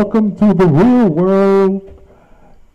Welcome to the real word,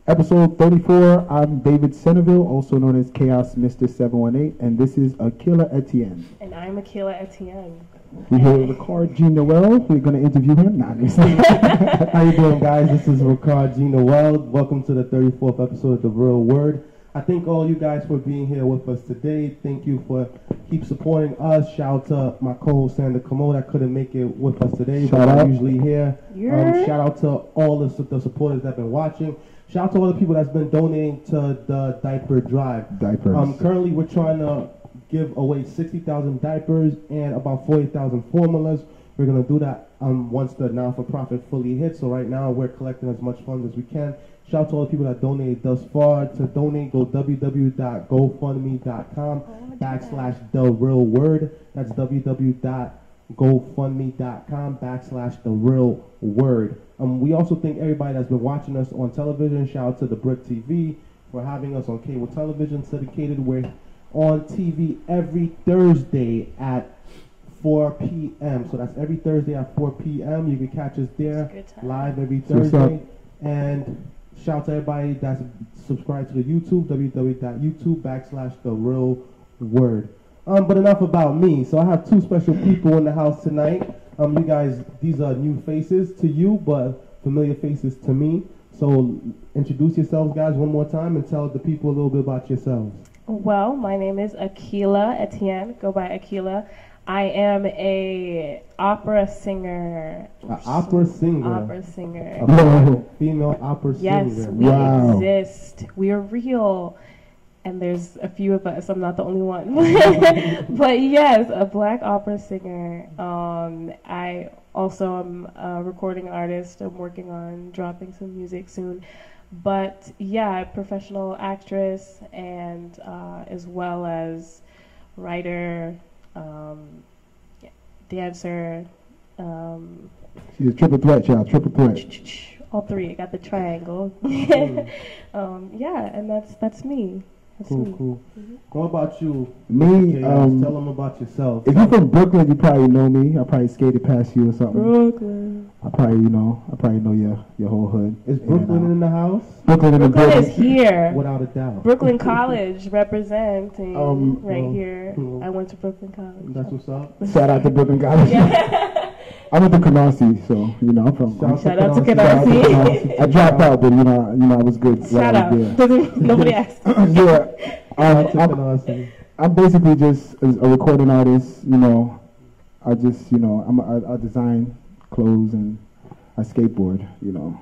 episode 34. I'm David Cenevil, also known as Chaos Mr. 718, and this is Akilah Etienne. And I'm Akilah Etienne. We here with Rickard Jean-Noel. We're going to interview him. Nah, How you doing, guys? This is Rickard Jean-Noel. Welcome to the 34th episode of The Real Word. I thank all you guys for being here with us today. Thank you for keep supporting us. Shout out to my co-host Sander Cameau. I couldn't make it with us today, Shout but out. I'm usually here. Um, Yeah. shout out to all the, the supporters that have been watching. Shout out to all the people that's been donating to the diaper drive. Diapers. Um, currently, we're trying to give away 60,000 diapers and about 40,000 formulas. We're going to do that um, once the non for profit fully hits. So, right now, we're collecting as much funds as we can. Shout out to all the people that donated thus far. To donate, go www.gofundme.com backslash the real word. That's www.gofundme.com backslash the real word. Um, we also thank everybody that's been watching us on television. Shout out to the BRIC TV for having us on cable television syndicated. We're on TV every Thursday at 4 p.m. So that's every Thursday at 4 p.m. You can catch us there live every So what's up? Thursday. And shout out to everybody that's subscribed to the YouTube, www.youtube backslash the real word. Um, but enough about me. So I have two special people in the house tonight. Um, you guys, these are new faces to you, but familiar faces to me. So introduce yourselves, guys, one more time, and tell the people a little bit about yourselves. Well, my name is Akilah Etienne. Go by Akilah. I am a opera singer. An opera singer, Opera singer. a female opera Yes, singer. we Wow. exist. We are real. And there's a few of us. I'm not the only one. but yes, a black opera singer. Um, I also am a recording artist. I'm working on dropping some music soon. But yeah, professional actress and uh, as well as writer, um, yeah, dancer. Um, She's a triple threat, y'all. Triple threat. all three. I got the triangle. Mm. um, yeah, and that's that's me. That's Cool, me. cool. What about you? Me, Okay, um, tell them about yourself. if you're from Brooklyn, you probably know me. I probably skated past you or something. Brooklyn. I probably, you know, I probably know your your whole hood. Is in and Brooklyn in the house? Brooklyn in the Brooklyn is here. Without a doubt. Brooklyn College representing Um, right well, here. well, I went to Brooklyn College. That's what's up. Shout out to Brooklyn College. I went to Canarsie, so you know I'm from. Shout shout out to Canarsie. I dropped out, but you know, you know I was good. Shout out. Doesn't nobody asked. yeah. Um, I'm, I'm basically just a, recording artist. You know, I just you know I'm a, I, I design clothes and I skateboard. You know,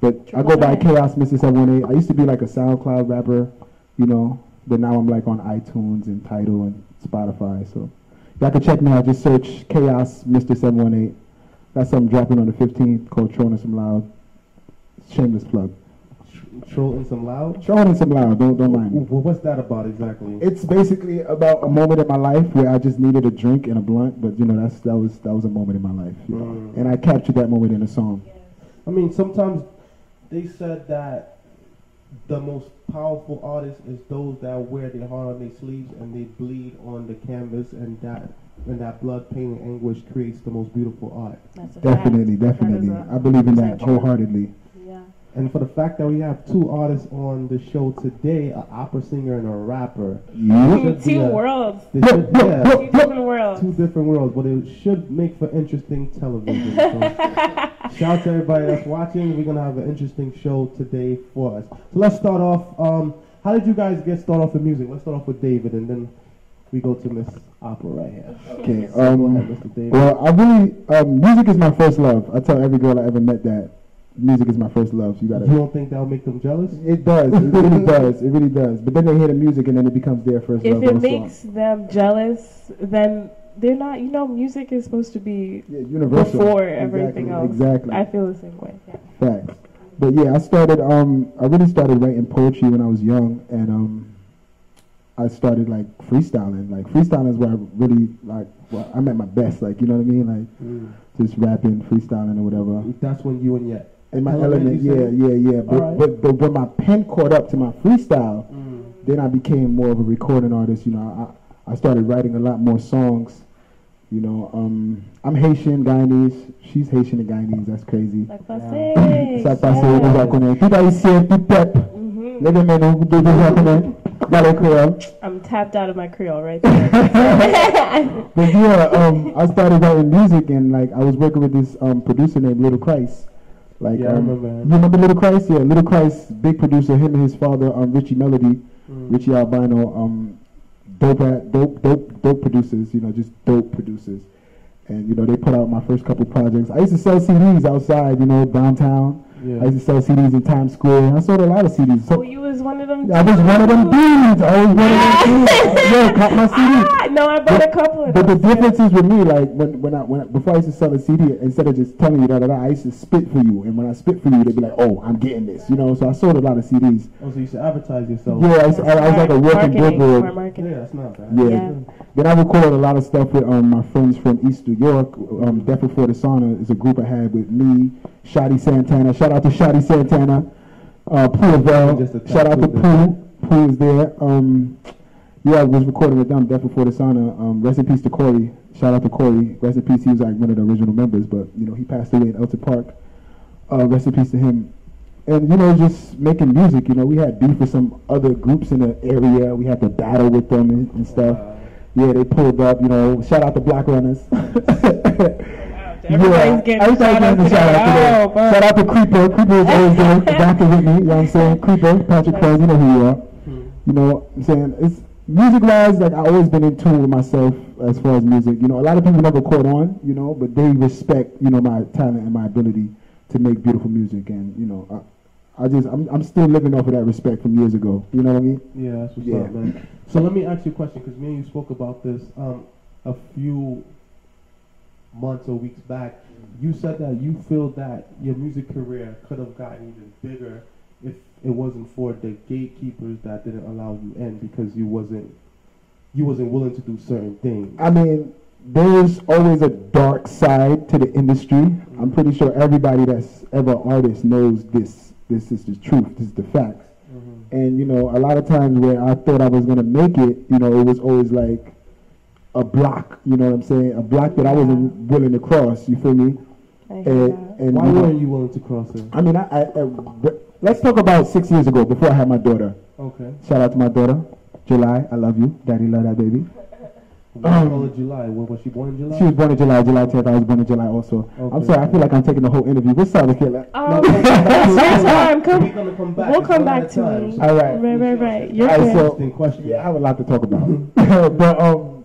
but I go by Chaos Mr. Seven One Eight. I used to be like a SoundCloud rapper. You know, but now I'm like on iTunes and Tidal and Spotify. So y'all can check me out. Just search Chaos Mr. Seven One Eight. Got something dropping on the 15th called Trolling Some Loud. Shameless plug. Trolling some loud. Trolling Some Loud. Don't don't mind me. Well, what's that about exactly? It's basically about a moment in my life where I just needed a drink and a blunt, but you know that's that was that was a moment in my life, you know. Mm. And I captured that moment in a song. I mean, sometimes they said that the most powerful artists is those that wear their heart on their sleeves and they bleed on the canvas, and that and that blood, pain, and anguish creates the most beautiful art. Definitely, fact. definitely. That is a I believe in that 100% wholeheartedly. Yeah. And for the fact that we have two artists on the show today, an opera singer and a rapper, Yeah. Two a- worlds. should, yeah, Two different worlds. two different worlds, but it should make for interesting television. So, shout out to everybody that's watching. We're gonna have an interesting show today for us. So let's start off. Um, how did you guys get started off with music? Let's start off with David, and then we go to Miss Opera right here. Okay. So go ahead, Um, Mr. David. well, I really um, music is my first love. I tell every girl I ever met that music is my first love. So you you gotta. don't think that'll make them jealous? It does. It really does. It really does. But then they hear the music and then it becomes their first If love. If it also. makes them jealous, then they're not. You know, music is supposed to be yeah, universal before Exactly, everything else. Exactly. I feel the same way. Yeah. Facts. But yeah, I started. Um, I really started writing poetry when I was young, and um, I started like freestyling. Like freestyling is where I really like. Well, I'm at my best. Like you know what I mean? Like Mm. just rapping, freestyling, or whatever. That's when you and your In my Element, element, yeah, yeah, yeah. But, Alright. but but when my pen caught up to my freestyle, Mm. then I became more of a recording artist. You know, I I started writing a lot more songs You know, um, I'm Haitian, Guyanese. She's Haitian and Guyanese. That's crazy. Yeah. Ça passe au yeah. japonais. Tout haïtien, tout peuple. Mhm. Les mêmes noms de japonais. Dans. I'm tapped out of my Creole right there. But yeah, um, I started writing music and like I was working with this um, producer named Little Christ. Like, Yeah, I um, remember him. You remember Little Christ? Yeah, Little Christ, big producer. Him and his father, um, Richie Melody, Mm. Richie Albino, um, dope, at, dope, dope, dope producers. You know, just dope producers. And you know, they put out my first couple projects. I used to sell CDs outside, you know, downtown. Yeah. I used to sell CDs in Times Square. I sold a lot of CDs. So oh, you was one of them. I was one of them dudes. I was one of them dudes. Yo, caught my CD. Ah, no, I bought a couple of But the difference is with me, like when when I when before I used to sell a CD, instead of just telling you that, da da, I used to spit for you, and when I spit for you, they'd be like, "Oh, I'm getting this," you know. So I sold a lot of CDs. Oh, so you should advertise yourself. Yeah, I, used- I, I was like a working marketing, billboard. smart marketing. Yeah, that's not bad. Yeah. Yeah. Then I recorded a lot of stuff with um, my friends from East New York. Um, Death Before the Sauna is a group I had with me, Shotty Santana. Shout out to Shotty Santana. Uh, Pooh Shout out to Pooh. Pooh is there. Um, yeah, I was recording with them, Death Before the Sauna. Um, rest in peace to Corey. Shout out to Corey. Rest in peace. He was like one of the original members, but you know he passed away in Elton Park. Uh, rest in peace to him. And you know, just making music. You know, we had beef with some other groups in the area. We had to battle with them and, and stuff. Yeah, they pulled up, you know, shout out to Black Runners. Everybody's getting everybody's shout out getting a shout out today. today. Oh, boy. Shout out to Creeper. Creeper is always there, backing with me, you know what I'm saying? Creeper, Patrick Cole, you know who you are. hmm. You know what I'm saying? It's music wise, like I always been in tune with myself as far as music. You know, a lot of people never caught on, you know, but they respect, you know, my talent and my ability to make beautiful music and, you know, I, I just I'm I'm still living off of that respect from years ago. You know what I mean? Yeah, that's what's Yeah. up, man. So let me ask you a question because me and you spoke about this um, a few months or weeks back. You said that you feel that your music career could have gotten even bigger if it wasn't for the gatekeepers that didn't allow you in because you wasn't you wasn't willing to do certain things. I mean, there's always a dark side to the industry. I'm pretty sure everybody that's ever an artist knows this. This is the truth. This is the facts. Mhm. And you know, a lot of times where I thought I was gonna make it, you know, it was always like a block. You know what I'm saying? A block that I wasn't willing to cross. You feel me? I And, that. and Why you weren't you willing to cross it? I mean, I, I, I, let's talk about six years ago before I had my daughter. Okay. Shout out to my daughter, July. I love you, Daddy. Love that baby. Why Um, July? When was she born in July? She was born in July, July 10th. I was born in July also. I'm sorry, I feel like I'm taking the whole interview. What's up, Killer? Oh, that's your time. Come. We're gonna come back. We'll come back to it. All right. Right, right, right. You're All right, good. so- Interesting question. Yeah, I have a lot to talk about. but um,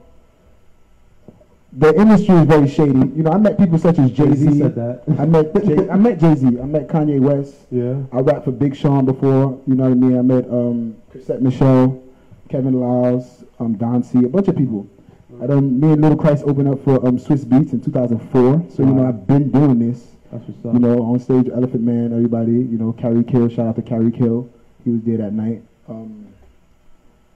the industry is very shady. You know, I met people such as Jay said that. I met Jay, I met Jay Z. I met Kanye West. Yeah. I rapped for Big Sean before. You know what I mean? I met um, Chrisette Michele, Kevin Liles, um, Don C, a bunch of people. I done me and Little Christ opened up for um, Swizz Beatz in 2004. So you know I've been doing this. That's what's up. You know, on stage, Elephant Man, everybody. You know, Carrie Kill. Shout out to Carrie Kill. He was there that night. Um,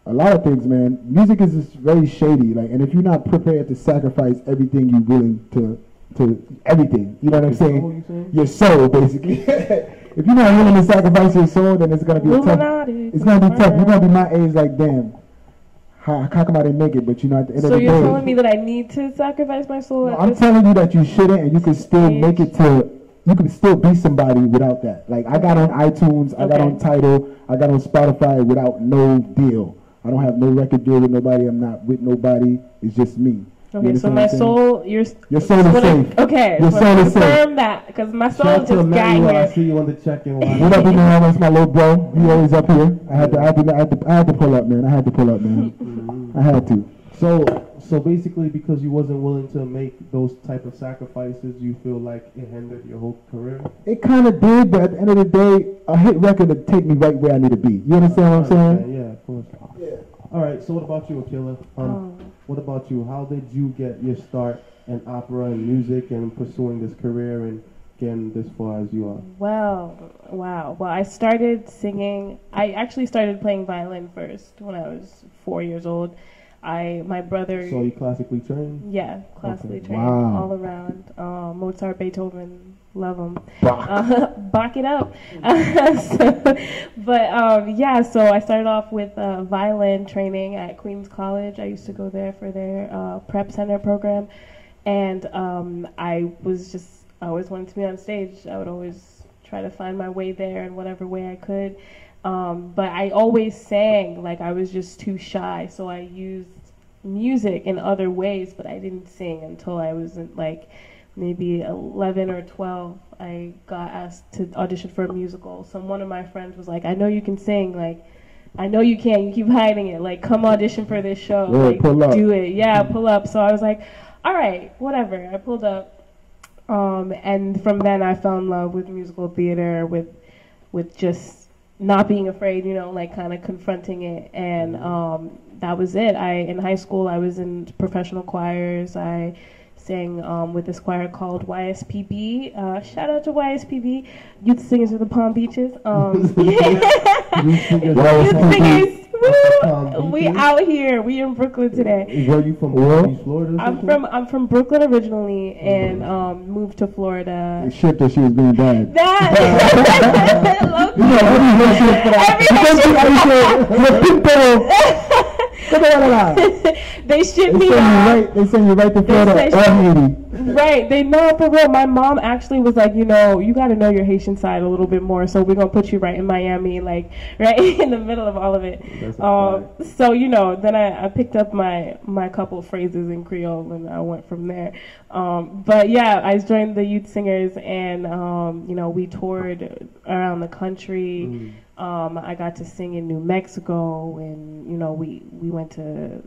a lot of things, man. Music is just very shady. Like, and if you're not prepared to sacrifice everything you're willing to, to everything, you know what I'm saying? saying? Your soul, basically. if you're not willing to sacrifice your soul, then it's gonna be tough. It's gonna be tough. You're gonna be my age, like, damn. How, how come I didn't make it? But you know, at the end So of the day, so you're telling me that I need to sacrifice my soul? no, I'm telling you that you shouldn't, and you can still stage? make it to. You can still be somebody without that. Like I got on iTunes, I got on Tidal, I got on Spotify without no deal. I don't have no record deal with nobody. I'm not with nobody. It's just me. You Okay, so my what I'm saying? soul, your Your soul is safe. Okay, Your so soul is safe. confirm that because my soul Shout just to got Emmanuel. I here. see you on the check-in line. What up, Emmanuel? That's my little bro. He always up here. I had to, I had to, I had to, I had to pull up, man. I had to pull up, man. Mhm. I had to. So, so basically, because you wasn't willing to make those type of sacrifices, you feel like it hindered your whole career. It kind of did, but at the end of the day, a hit record would take me right where I need to be. You understand what I'm saying? Yeah, of course. All right. So, what about you, Akilah? Um, Oh. What about you? How did you get your start in opera and music and pursuing this career and getting this far as you are? Well, wow. Well, I started singing. I actually started playing violin first when I was four years old. I, my brother, So you classically trained? yeah, classically Okay. trained Wow. all around. Um, Mozart, Beethoven, love them. Bach. Uh, Bach it up. so, but um, yeah, so I started off with uh, violin training at Queens College. I used to go there for their uh, prep center program, and um, I was just I always wanted to be on stage. I would always try to find my way there in whatever way I could. Um, but I always sang like I was just too shy, so I used music in other ways, but I didn't sing until I was in, like maybe 11 or 12. I got asked to audition for a musical. So one of my friends was like, "I know you can sing, like." I know you can. You keep hiding it. Like, come audition for this show. Yeah, like, do it. Yeah, pull up. So I was like, all right, whatever. I pulled up, um, and from then I fell in love with musical theater, with with just not being afraid, you know, like kind of confronting it, and um, that was it. I in high school I was in professional choirs. I sang um, with this choir called YSPB. Uh, shout out to YSPB, Youth Singers of the Palm Beaches. Um, You singers- Well, Youth Singers. Palm Woo! We out here. We in Brooklyn today. Were you from Well, Palm Beach, Florida? I'm from I'm from Brooklyn originally and um, moved to Florida. It shipped that she was being bad. That You know, every head shit for that. Every Because you- you people- Come on, on. they shipped They me out. right. They send you right to Florida or Haiti. Right, they know for real. My mom actually was like, you know, you got to know your Haitian side a little bit more, so we're gonna put you right in Miami, like right in the middle of all of it. Um, so you know, then I, I picked up my my couple phrases in Creole, and I went from there. Um, but yeah, I joined the youth singers, and um, you know, we toured around the country. Mm. Um, I got to sing in New Mexico, and you know, we we went to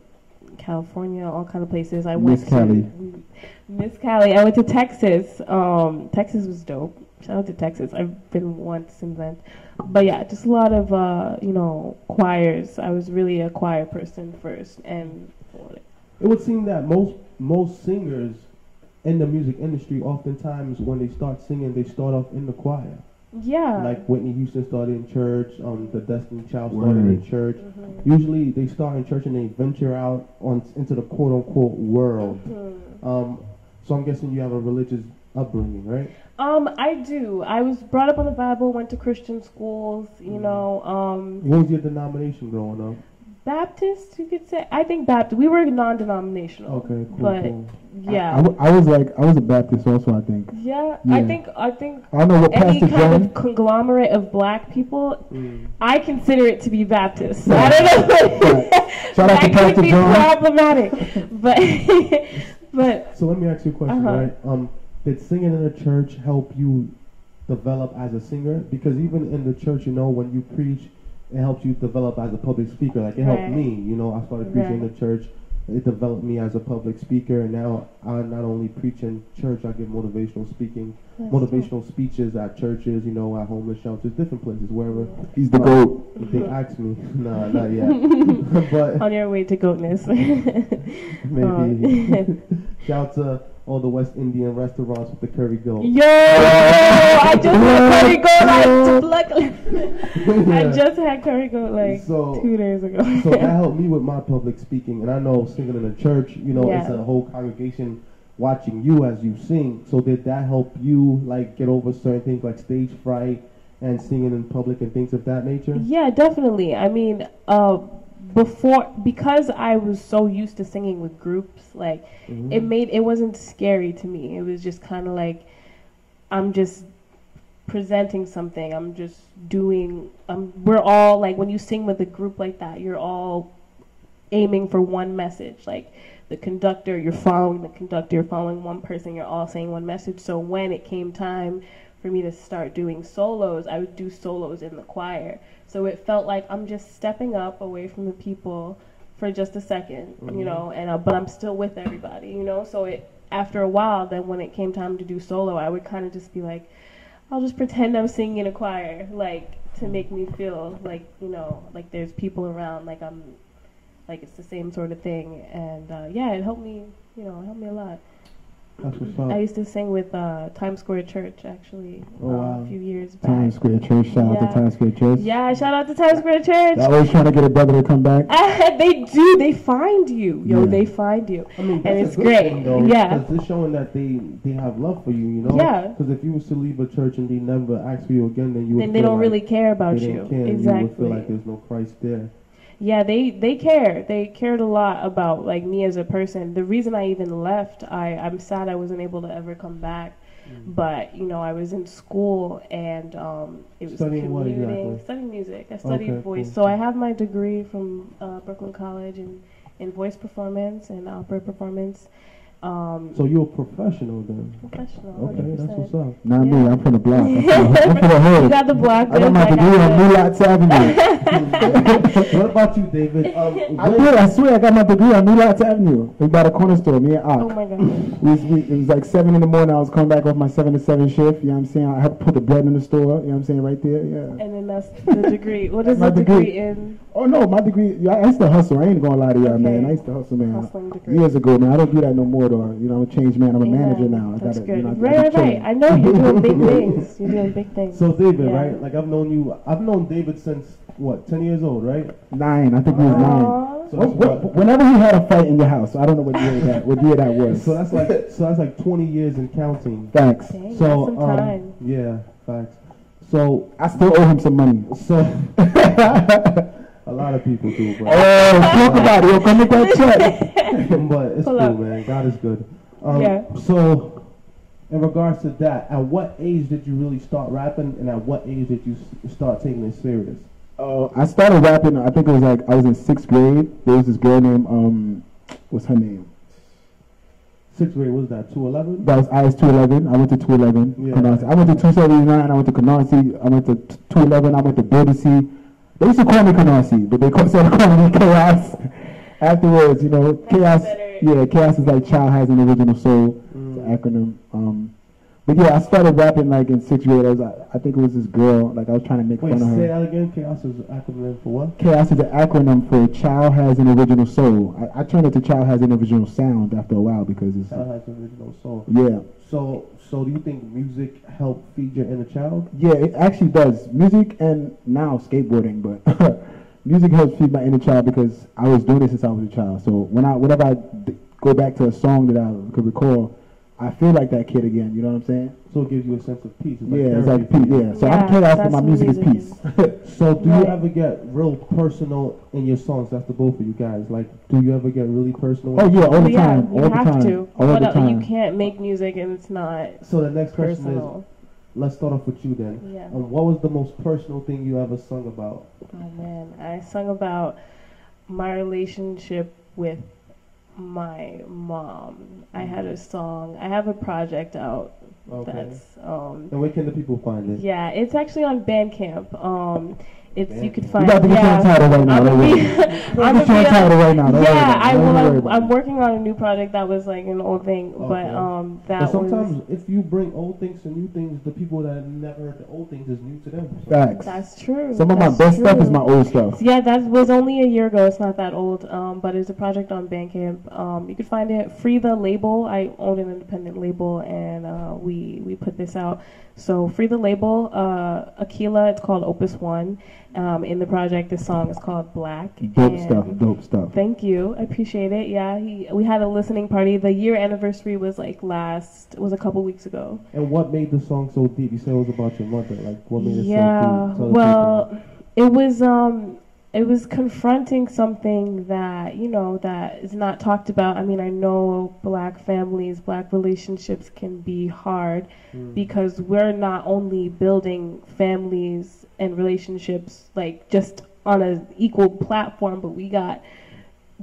California, all kind of places. I went Miss Cali. to Miss Cali. I went to Texas. Um, Texas was dope. Shout out to Texas. I've been once since then. But yeah, just a lot of uh, you know choirs. I was really a choir person first, and It would seem that most most singers in the music industry, oftentimes when they start singing, they start off in the choir. Yeah, Like Whitney Houston started in church, um, the Destiny Child started in Word. church. Mhm. Usually they start in church and they venture out on into the quote unquote world. Mhm. Um, so I'm guessing you have a religious upbringing, right? Um, I do. I was brought up on the Bible, went to Christian schools. You Mhm. know, um, What was your denomination growing up? Baptist. You could say. I think Baptist. We were non-denominational. Okay, cool. But cool. Yeah, I w- I was like, I was a Baptist also. I think. yeah. I think. I think I don't know what any Pastor kind John. of conglomerate of black people, Mm. I consider it to be Baptist. Right. I don't know. Right. Shout out to Pastor could be John. problematic, but but So let me ask you a question, Uh-huh. right? Um, did singing in the church help you develop as a singer? Because even in the church, you know, when you preach, it helps you develop as a public speaker. Like it helped me, you know. I started preaching in Right. the church. It developed me as a public speaker, and now I not only preach in church, I give motivational speaking, That's motivational speeches at churches, you know, at homeless shelters, different places, wherever He's the goat. if they ask me. no, not yet. but on your way to goatness. maybe. Um, Shout to all the West Indian restaurants with the curry goat. Yo, I just had curry goat like luckily. I just had curry goat like So- two days ago. so that helped me with my public speaking, and I know singing in a church, you know, it's a whole congregation watching you as you sing. So did that help you like get over certain things like stage fright and singing in public and things of that nature? Yeah, definitely. I mean, uh, before because I was so used to singing with groups, like Mhm. it made it wasn't scary to me. It was just kind of like I'm just presenting something. I'm just doing. Um, we're all like when you sing with a group like that, you're all aiming for one message. Like the conductor, you're following the conductor, you're following one person, you're all saying one message. So when it came time for me to start doing solos, I would do solos in the choir. So it felt like I'm just stepping up away from the people for just a 2nd Mhm. you know, and uh, but I'm still with everybody, you know. So it after a while, then when it came time to do solo, I would kind of just be like, I'll just pretend I'm singing in a choir, like to make me feel like you know, like there's people around, like I'm, like it's the same sort of thing, and uh, yeah, it helped me, you know, it helped me a lot. That's what's up. I used to sing with uh, Times Square Church actually Oh, uh, a few years back. Times Square Church. Shout out Yeah. to Times Square Church. Yeah, shout out to Times Square Church. They're always trying to get a brother to come back. they do. They find you, yo. Yeah. They find you. I mean, And it's great. Thing, though, Yeah. Because it's showing that they they have love for you, you know. Yeah. Because if you was to leave a church and they never ask for you again, then you would Then they feel don't like really care about they you. didn't care. Exactly. You would feel like there's no Christ there. Yeah, they they care. They cared a lot about like me as a person. The reason I even left, I I'm sad I wasn't able to ever come back. Mm. But you know, I was in school and um, it was Studying what exactly? studying music. I studied Okay, voice, cool. so I have my degree from uh, Brooklyn College in in voice performance and opera performance. Um, So you're a professional then. professional, Okay, that's 100%. what's up. Not me. I'm from the block. I'm from the, I'm from the You got the block. I got my just degree on I New did. Lots Avenue. what about you, David? Um, I did. I swear, I got my degree on New Lots Avenue. We was by the corner store. Me and Ak. Oh my god. We we, it was like seven in the morning. I was coming back off my seven to seven shift. You know what I'm saying? I had to put the bread in the store. You know what I'm saying? Right there. Yeah. And then that's the degree. What is My the degree. degree in Oh no, my degree. Yeah, I used to hustle. I ain't gonna lie to y'all, Okay. man. I used to hustle, man. hustling degree? Years ago, man. I don't do that no more, though. You know, I'm a changed man. I'm a Amen. manager now. I gotta, good. You know, I right, gotta right, right. I know you're doing big things. You're doing big things. So David, Yeah. right? Like I've known you. I've known David since what? Ten years old, right? Nine. I think he was nine. So Wh- that's wh- what. Whenever he had a fight in your house, I don't know what year that what year that was. So that's like so that's like twenty years and counting. Facts. Dang, So some um, time. yeah, facts. So I still owe him some money. so a lot of people do, but Oh, talk about it. Yo, come with that check. but it's Pull cool, up. man. God is good. Um, Yeah. So, in regards to that, at what age did you really start rapping, and at what age did you start taking it serious? Uh, I started rapping. I think it was like I was in sixth grade. There was this girl named um, what's her name? Sixth grade was that two eleven? That was IS two eleven. I went to two eleven. Yeah. Canarsie. I went to two seventy nine. I went to Canarsie. I went to two eleven. I went to Birdie They used to call me Canarsie, but they call, started calling me Chaos. Afterwards, you know, Chaos. Yeah, Chaos is like Child Has an Original Soul. Mm. It's an acronym. Um, but yeah, I started rapping like in sixth grade. I was, I, I think it was this girl. Like I was trying to make Wait, fun of say her. that again. Chaos is an acronym for what? Chaos is an acronym for Child Has an Original Soul. I, I turned it to Child Has an Original Sound after a while because it's Child has an original soul. yeah. So, so do you think music helped feed your inner child? Yeah, it actually does. Music and now skateboarding, but music helps feed my inner child because I was doing it since I was a child. So when I whenever I d- go back to a song that I could recall, I feel like that kid again. You know what I'm saying? So it gives you a sense of peace. It's yeah, it's like peace. Yeah. So Yeah, I'm chaos, but that's my what music is peace. So do Right. you ever get real personal in your songs? That's the both of you guys. Like, do you ever get really personal? oh yeah, all the Well, yeah, time, you all the have time, to. all What the el- time. You can't make music and it's not So the next question is, let's start off with you then. Yeah. Um, what was the most personal thing you ever sung about? Oh man, I sung about my relationship with my mom. I had a song. I have a project out Okay. that's um And where can the people find it? yeah, it's actually on Bandcamp. Um it's you could find You got to yeah. title right now. I'm be, I'm title right now. Don't yeah. I will. I'm, working on a new project that was like an old thing, but Okay. um But sometimes was if you bring old things to new things, the people that never heard the old things is new to them. So- Facts. that's true. Some of my That's best stuff is my old stuff. Yeah, that was only a year ago. It's not that old, um, but it's a project on Bandcamp. Um, you can find it free the label. I own an independent label, and uh, we we put this out. So free the label. Uh, Akilah, it's called Opus One. Um, in the project, this song is called Black. Dope and- stuff. Dope stuff. Thank you. I appreciate it. Yeah, he, we had a listening party. The year anniversary was like last was a couple weeks ago. And what made the song so deep? You said it was about your mother. Like, what made it yeah so deep? Tell well it was um it was confronting something that you know that is not talked about i mean i know black families black relationships can be hard. Mm. because we're not only building families and relationships like just on an equal platform but we got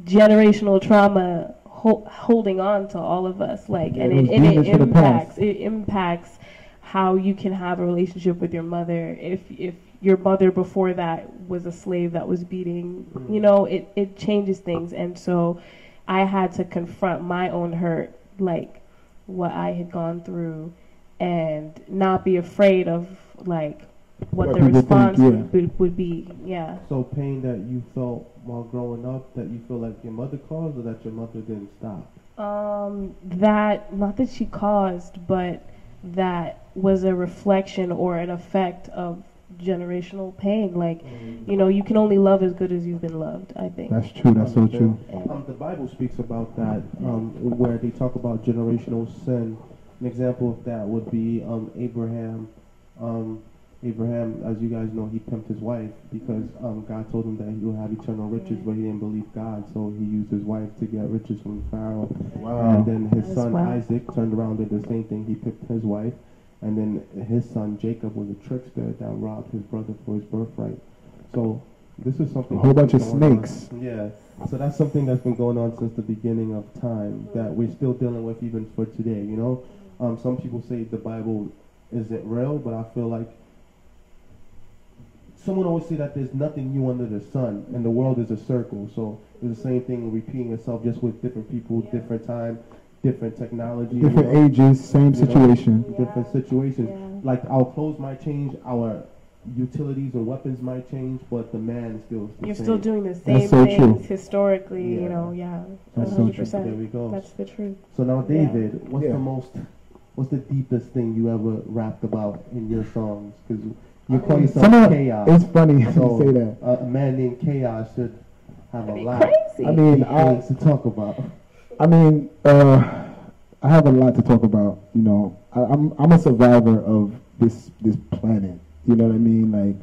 generational trauma ho- holding on to all of us like and those it, and it demons for the impacts it impacts how you can have a relationship with your mother if if your mother before that was a slave that was beating you know it it changes things and so i had to confront my own hurt like what i had gone through and not be afraid of like what, What the people think, response yeah. would, would, would be yeah So pain that you felt while growing up that you feel like your mother caused, or that your mother didn't stop. Um, that not that she caused, but that was a reflection or an effect of generational pain. Like, you know, you can only love as good as you've been loved. I think. That's true. That's so true. Um, the Bible speaks about that, um, where they talk about generational sin. An example of that would be um, Abraham. Um, Abraham, as you guys know, he pimped his wife because um, God told him that he would have eternal riches, but he didn't believe God, so he used his wife to get riches from Pharaoh. Wow. And then his son well. Isaac turned around and did the same thing. He picked his wife, and then his son Jacob was a trickster that robbed his brother for his birthright. So this is something. A whole bunch of going on. snakes. Yeah. So that's something that's been going on since the beginning of time that we're still dealing with even for today. You know, um, some people say the Bible isn't real, but I feel like someone always say that there's nothing new under the sun, and the world is a circle. So it's the same thing repeating itself, just with different people, different time, different technology, you Different know, ages, same You know? situation. different situations. Yeah. Like our clothes might change, our utilities or weapons might change, but the man still. The You're same. still doing the same That's so things true. historically, Yeah. you know, yeah. That's so hundred true. There we go. That's the truth. So now, Yeah. David, what's Yeah. the most, what's the deepest thing you ever rapped about in your songs? Because you call uh, yourself Some of Chaos. it's funny so you say that. A, a man named Chaos should have a That'd be lot. crazy. I mean, I, things to talk about. I mean, uh, I have a lot to talk about. You know, I, I'm I'm a survivor of this this planet. You know what I mean? Like,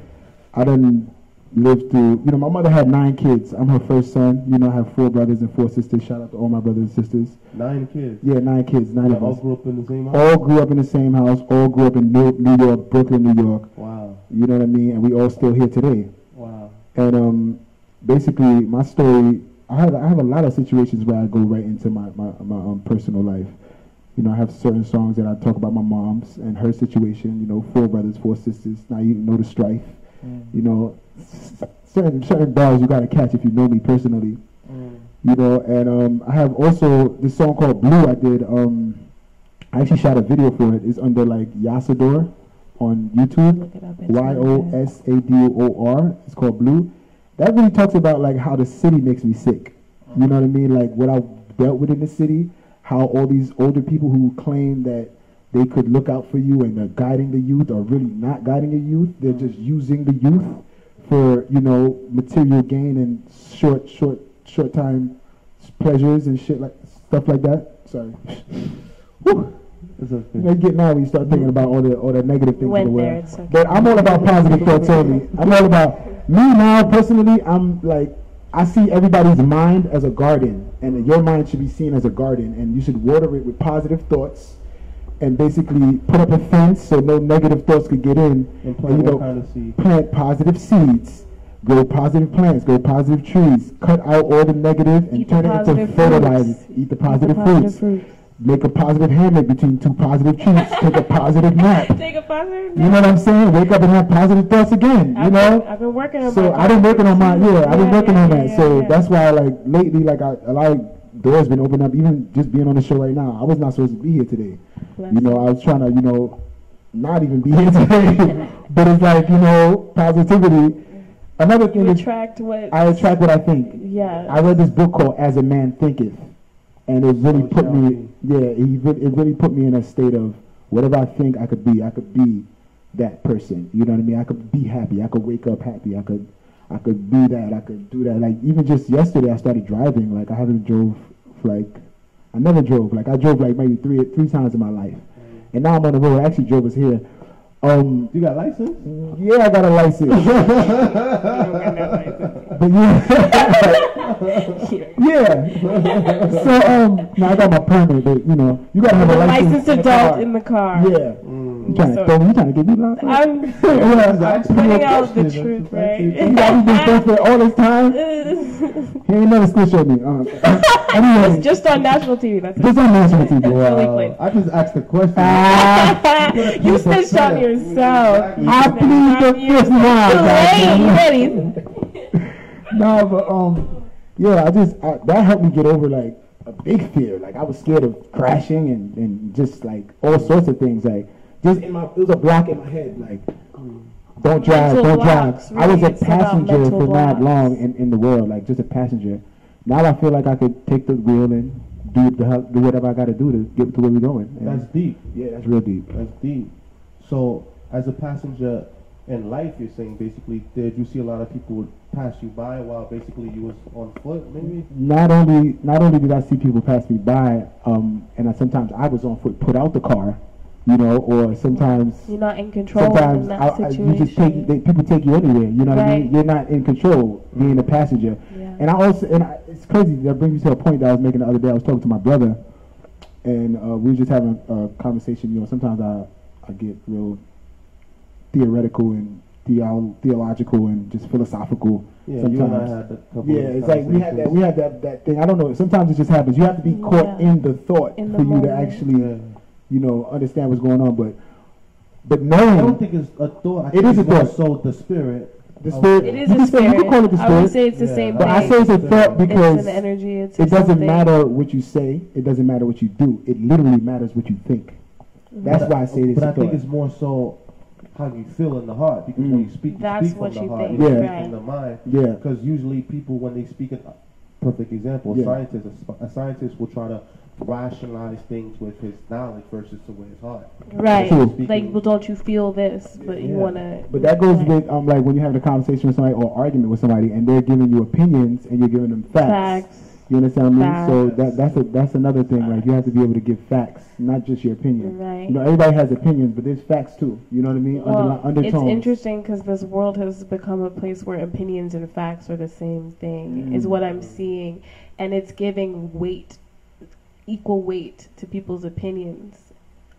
I didn't live through. You know, my mother had nine kids. I'm her first son. You know, I have four brothers and four sisters. Shout out to all my brothers and sisters. Nine kids. Yeah, nine kids, nine They of all us. grew up in the same house. All grew up in the same house. All grew up in New, New York, Brooklyn, New York. Wow. You know what I mean? And we all still here today. Wow. And um, basically, my story, I have I have a lot of situations where I go right into my my, my um, personal life. You know, I have certain songs that I talk about my mom's and her situation. You know, four brothers, four sisters. Now you know the strife. You know, s- certain certain bars you gotta catch if you know me personally. You know, and um, I have also this song called Blue. I did. Um, I actually shot a video for it. It's under like Yosador on YouTube. Look it up. It's Y really O good. S A D O R. It's called Blue. That really talks about like how the city makes me sick. You know what I mean? Like what I dealt with in the city, how all these older people who claim that they could look out for you and they're guiding the youth are really not guiding the youth. They're just using the youth for, you know, material gain and short short short time pleasures and shit like stuff like that. Sorry. Whew. It's okay. You know, you get mad when you start thinking about all the all the negative things in the Went world. there, okay. But I'm all about positive thoughts only. I'm all about me now personally. I'm like I see everybody's mind as a garden, and your mind should be seen as a garden, and you should water it with positive thoughts, and basically put up a fence so no negative thoughts could get in. And plant you what know, kind of seed? plant positive seeds, grow positive plants, grow positive trees, cut out all the negative and Eat turn it into positive fertilizer. Eat the positive Eat the fruits. fruits. Make a positive hammock between two positive trees. Take a positive nap. Take a positive. nap. You know what I'm saying? Wake up and have positive thoughts again. You I've know? Been, I've been working on So my I've been working on my yeah, I've been working yeah, on that. yeah, so yeah. that's why like lately like I, a lot of doors been opened up. Even just being on the show right now, I was not supposed to be here today. Bless You know, I was trying to you know not even be here today, but it's like you know positivity. Another thing You is attract what? I attract what I think. yeah. I read this book called As a Man Thinketh, and it really put me, yeah, it, re- it really put me in a state of whatever I think I could be, I could be that person. You know what I mean? I could be happy. I could wake up happy. I could, I could be that. I could do that. Like even just yesterday, I started driving. Like I haven't drove, like I never drove. Like I drove like maybe three, three times in my life, mm. and now I'm on the road. I actually drove us here. Um, You got a license? yeah, I got a license. But yeah, yeah. So um, now I got my permit, but you know, you gotta have a a license. licensed in the adult car. in the car. Yeah. You trying to So- throw me? You trying to get me locked up? I'm, Yeah, I'm putting out the truth, You right? got me this stuff for all this time. He ain't never snitched on me. Uh, anyway, it's just on national TV. That's it. just on national TV. Really Wow. I just asked the question. You snitched on yourself. Exactly. I plead the fifth Hey, round. ready? no, but um, yeah, I just I, that helped me get over like a big fear. Like I was scared of crashing and and just like all sorts of things. Like just in my, it was a block in my head. Like don't drive, Mental don't blocks, drive. I was a It's passenger for mad blocks. long in in the world, like just a passenger. Now I feel like I could take the wheel and do the do whatever I got to do to get to where we're going. And That's deep. yeah, that's real deep. That's deep. So, as a passenger in life, you're saying basically, did you see a lot of people pass you by while basically you was on foot, maybe? Not only not only did I see people pass me by, um, and I, sometimes I was on foot, put out the car, you know, or sometimes You're not in control sometimes in that I, I, you just take they, people take you anywhere. You know what I mean? You're not in control, being a passenger. yeah. And I also, and I, it's crazy. That brings me to a point that I was making the other day. I was talking to my brother, and uh, we were just having a conversation. You know, sometimes I, I get real theoretical and theo- theological and just philosophical. Yeah, you and I sometimes. had a couple Yeah, of it's like we had that. We conversations. had that that thing. I don't know. Sometimes it just happens. You have to be caught Yeah. in the thought In the for you to actually, Yeah. You know, understand what's going on. But, but no I don't think it's a thought. I It think it's a thought. so the spirit. the spirit, It is you a can say- spirit. You can call it the spirit. I would say it's the Yeah. same But thing. I say it's a thought because it's an energy. It's it doesn't something. matter what you say. It doesn't matter what you do. It literally matters what you think. That's But- why I say it's But a I think it's more so how you feel in the heart because Mm. when you speak, you That's speak what from you the heart, think, you Yeah. speak right. from the mind. Yeah. Because usually people, when they speak, a perfect example, a Yeah. scientist, a, a scientist will try to rationalize things with his knowledge versus to with his heart. Right. True. Like, well, don't you feel this? But you want to. But that goes with um like when you have a conversation with somebody or argument with somebody and they're giving you opinions and you're giving them facts. facts. You understand what I mean? So that that's a that's another thing. Like you have to be able to give facts, not just your opinion. Right. You know, everybody has opinions, but there's facts too. You know what I mean? Well, Underli- it's interesting because this world has become a place where opinions and facts are the same thing, is Mm. what I'm seeing. And it's giving weight, equal weight to people's opinions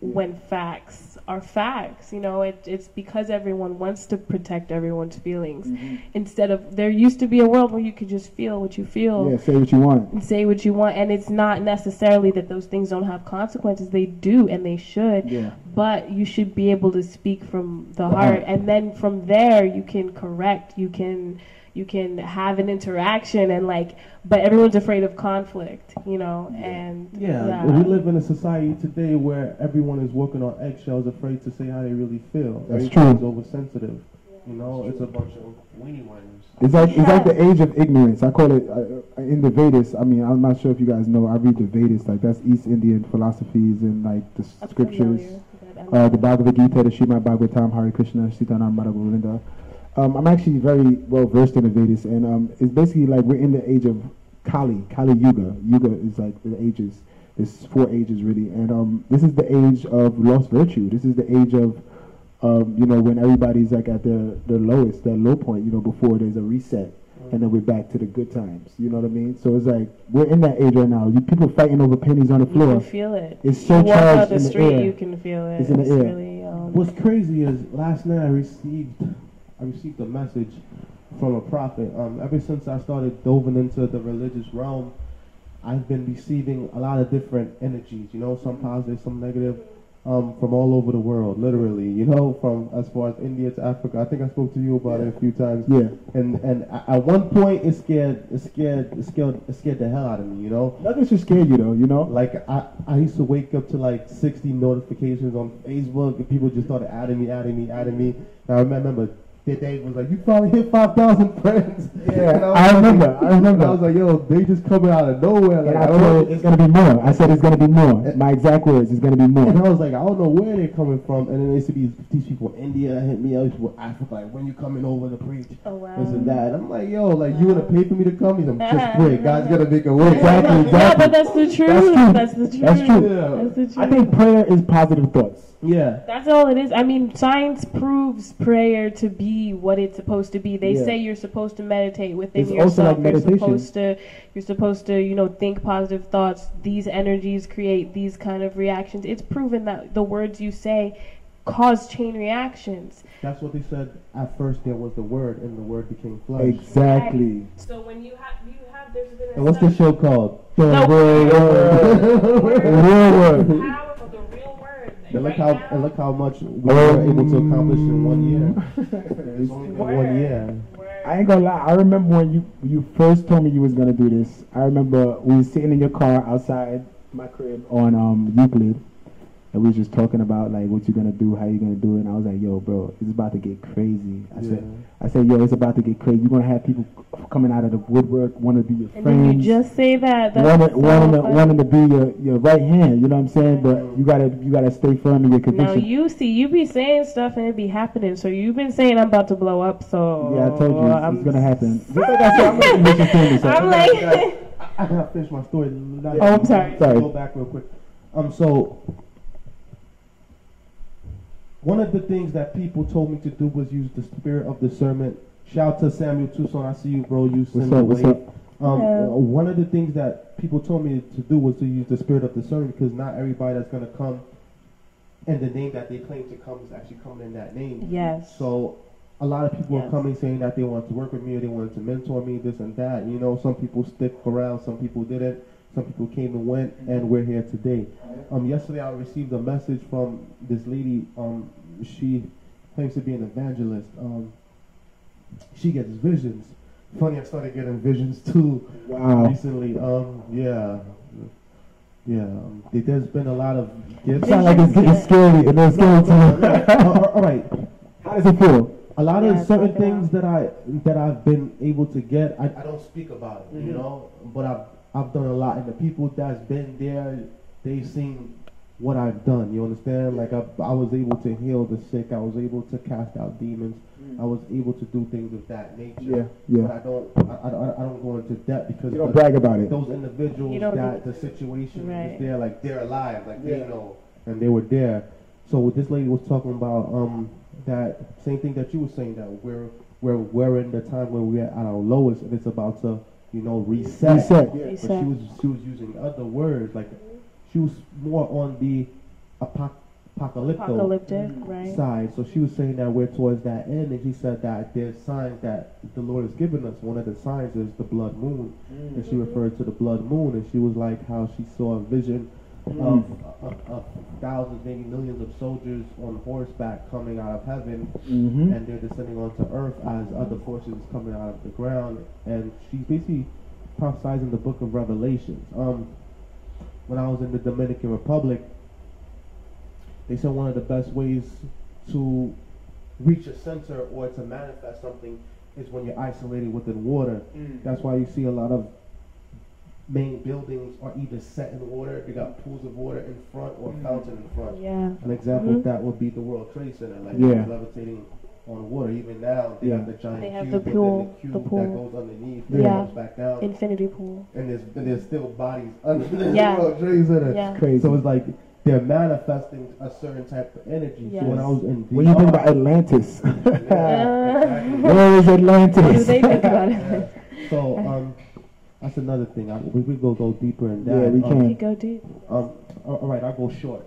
when facts are facts. You know, it, it's because everyone wants to protect everyone's feelings. Mhm. Instead of, there used to be a world where you could just feel what you feel. Yeah, say what you want. and say what you want and it's not necessarily that those things don't have consequences they do and they should Yeah. but you should be able to speak from the The heart heart. and then from there you can correct you can you can have an interaction and like but everyone's afraid of conflict you know and Yeah, we live in a society today where everyone is walking on eggshells, afraid to say how they really feel. That's Everybody's true. oversensitive. You know, it's a bunch of weenie ones It's like it's like the age of ignorance. I call it uh, in the Vedas. I mean, I'm not sure if you guys know. I read the Vedas. Like that's East Indian philosophies and like the I'm scriptures. familiar with that. uh, the Bhagavad Gita, the Srimad Bhagavatam, Hare Krishna, Sitanam Madhagovinda. Um, I'm actually very well versed in the Vedas, and um, it's basically like we're in the age of Kali, Kali Yuga. Yuga is like the ages. There's four ages really, and um, this is the age of lost virtue. This is the age of, um, you know, when everybody's like at their their lowest, their low point. You know, before there's a reset, and then we're back to the good times. You know what I mean? So it's like we're in that age right now. You people fighting over pennies on the you floor. can feel it It's so you walk out charged the in the street air. you can feel it It's in the air. really um, What's crazy is last night I received I received a message from a prophet. Um, ever since I started delving into the religious realm, I've been receiving a lot of different energies. You know, some positive, some negative, um, from all over the world. Literally, you know, from as far as India to Africa. I think I spoke to you about it a few times. Yeah. And and at one point, it scared, it scared, it scared, it scared the hell out of me. You know, Nothing should scare you though, you know? like I, I used to wake up to like 60 notifications on Facebook and people just started adding me, adding me, adding me. And I remember that day was like, you finally hit 5,000 friends. Yeah, And was I like- remember, I remember. I was like, yo, they just coming out of nowhere. Like, And I I don't told know. it's gonna be more. I said it's gonna be more. My exact words, it's gonna be more. And I was like, I don't know where they're coming from. And then there used to be these people in India hit me up, people in Africa, like, when you coming over to preach? oh wow This and that. And I'm like, yo, like, you want to pay for me to come? He's like, just pray. God's gonna make a way. Exactly, exactly. yeah but that's the truth That's true. that's the truth That's true. Yeah. That's the truth. I think prayer is positive thoughts. Yeah. That's all it is. I mean, science proves prayer to be what it's supposed to be. They Yeah. say you're supposed to meditate within It's also yourself. like you're supposed to you're supposed to, you know, think positive thoughts. These energies create these kind of reactions. It's proven that the words you say cause chain reactions. That's what they said at first. There was the word, and the word became flesh. Exactly. So when you have you have there's been And what's the show called? The No. real word. The real word. powerful, the real word. And look how and look how much we were able to accomplish in one year. It's only been Word. one year. I ain't gonna lie. I remember when you you first told me you was gonna do this. I remember we were sitting in your car outside my crib on um Euclid, and we was just talking about like what you're gonna do, how you're gonna do it. And I was like, yo, bro, it's about to get crazy. I said, I said, yo, it's about to get crazy. You're gonna have people coming out of the woodwork, want to be your And then friends. you just say that. That's wanting, so wanting, to, wanting to be your, your right hand, you know what I'm saying? But you gotta you gotta stay firm in your Now conviction. you see, you be saying stuff and it be happening. So you've been saying I'm about to blow up. So yeah, I told you it's, I'm, it's gonna happen. Just like I said, I'm gonna make you famous. I'm like, I gotta finish my story. Oh, I'm sorry. Sorry. Go back real quick. Um, so one of the things that people told me to do was use the spirit of discernment. Shout out to Samuel Tucson. I see you, bro. You send up, what's up? Um, Yeah. uh, one of the things that people told me to do was to use the spirit of discernment because not everybody that's gonna come and the name that they claim to come is actually coming in that name. yes. So a lot of people Yes. are coming saying that they wanted to work with me or they wanted to mentor me, this and that. You know, some people stick around, some people didn't. Some people came and went, and we're here today. Um, yesterday I received a message from this lady. Um, she claims to be an evangelist. Um, she gets visions. Funny, I started getting visions too Wow. recently. Um, yeah, yeah. Um, there's been a lot of gifts. It sounds like it's getting scary, and it's scary to all all right. How does it feel? a lot Yeah, of certain things out. that I that I've been able to get, I, I don't speak about it, you Mhm. know. But I've I've done a lot, and the people that's been there, they've seen what I've done. You understand? Like I I was able to heal the sick. I was able to cast out demons. I was able to do things of that nature. Yeah, yeah. But. I don't I, I, I don't go into depth because You don't the- brag about it. those individuals that the situation Right. is there, like they're alive, like they know, and they were there. So what this lady was talking about, um, that same thing that you were saying that we're we're we're in the time where we're at our lowest, and it's about to you know reset. Reset. Yeah. But she was she was using other words, like she was more on the apoc- apocalypto Apocalyptic, right? side. So she was saying that we're towards that end, and she said that there's signs that the Lord has given us. One of the signs is the blood moon, mm. and she referred to the blood moon, and she was like how she saw a vision of, of, of thousands, maybe millions of soldiers on horseback coming out of heaven, Mm-hmm. and they're descending onto earth as other forces coming out of the ground. And she's basically prophesizing the book of Revelations. Um, when I was in the Dominican Republic, they said one of the best ways to reach a center or to manifest something is when you're isolated within water. That's why you see a lot of main buildings are either set in water, they got pools of water in front or fountain in front. Yeah. An example Mhm. of that would be the World Trade Center, like Yeah. levitating on water. Even now, they Yeah. have the giant They have cube the within pool- the the cube pool. that goes underneath Yeah. and Yeah. comes back down, Infinity pool. and there's and there's still bodies under the Yeah. World Trade Center. Yeah. Crazy. So it's like they're manifesting a certain type of energy. So when I was in What do you think about Atlantis? Yeah, exactly. Where is What do Atlantis? they think about it? So um, that's another thing. I, we we go go deeper in that. Yeah, we Um, can. You go deep. Um, all all right, I'll go short.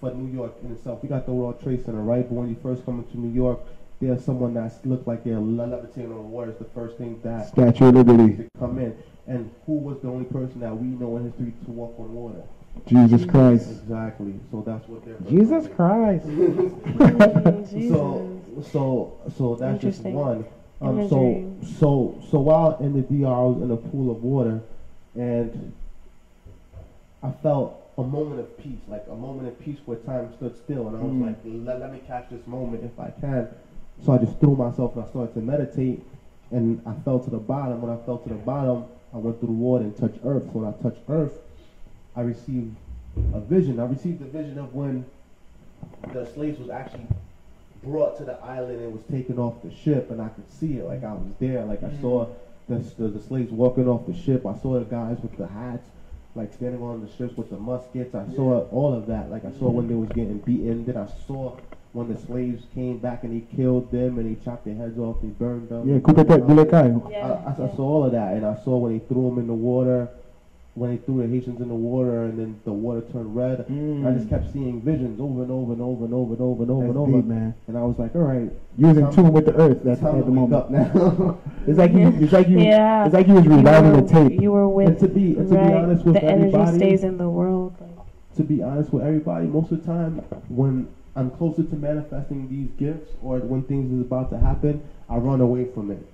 For New York in itself, we got the World Trade Center, right? But when you first come into New York, there's someone that looked like they're levitating on the water. It's the first thing that Statue of Liberty. to come in. And who was the only person that we know in history to walk on water? Jesus Christ. Exactly. So that's what they're. Jesus Christ. So so so that's just one. Um, so so so while in the DR, I was in a pool of water, and I felt a moment of peace, like a moment of peace where time stood still, and I was Mm. like, let, let me catch this moment if I can. So I just threw myself and I started to meditate, and I fell to the bottom. When I fell to the bottom, I went through the water and touched earth. So when I touched earth, I received a vision. I received the vision of when the slaves was actually brought to the island and was taken off the ship, and I could see it like I was there. Like I saw mm-hmm. the, the the slaves walking off the ship. I saw the guys with the hats, like standing on the ships with the muskets. I saw all of that. Like I saw when they was getting beaten. Then I saw when the slaves came back and they killed them and they chopped their heads off. They burned them. Yeah, coup uh, d'etat, Bulekay. I, Yeah. I, I saw all of that, and I saw when they threw them in the water, when they threw the Haitians in the water, and then the water turned red. I just mm. kept seeing visions over and over and over and over and over and over That's and over. deep, man. And I was like, all right, You was in tune with the earth that's time at to the moment. up now. It's like you. It's like you. Yeah. It's like you was You rewriting were, the tape. you were with and to be and to right. be honest with the energy stays in the world. to be honest with everybody, most of the time when I'm closer to manifesting these gifts or when things is about to happen, I run away from it.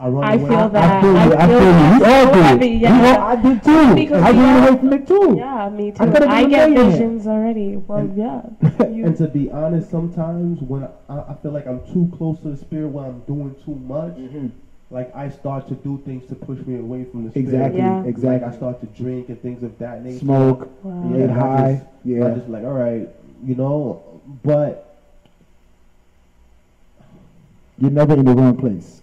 I run I away. feel I, that. I feel you. I I feel feel you. We all so do heavy, it. yeah. We all- I did too. Because I we ran all- away from it too. Yeah, me too. could've I, get millionaire. visions already. Well, And- yeah. And to be honest, sometimes when I, I feel like I'm too close to the spirit when I'm doing too much, mm-hmm. like I start to do things to push me away from the spirit. Exactly. Yeah. Like I start to drink and things of that nature. Smoke. Wow. Yeah, Get I high. just- I Yeah. just like, all right, you know, but You're never in the wrong place.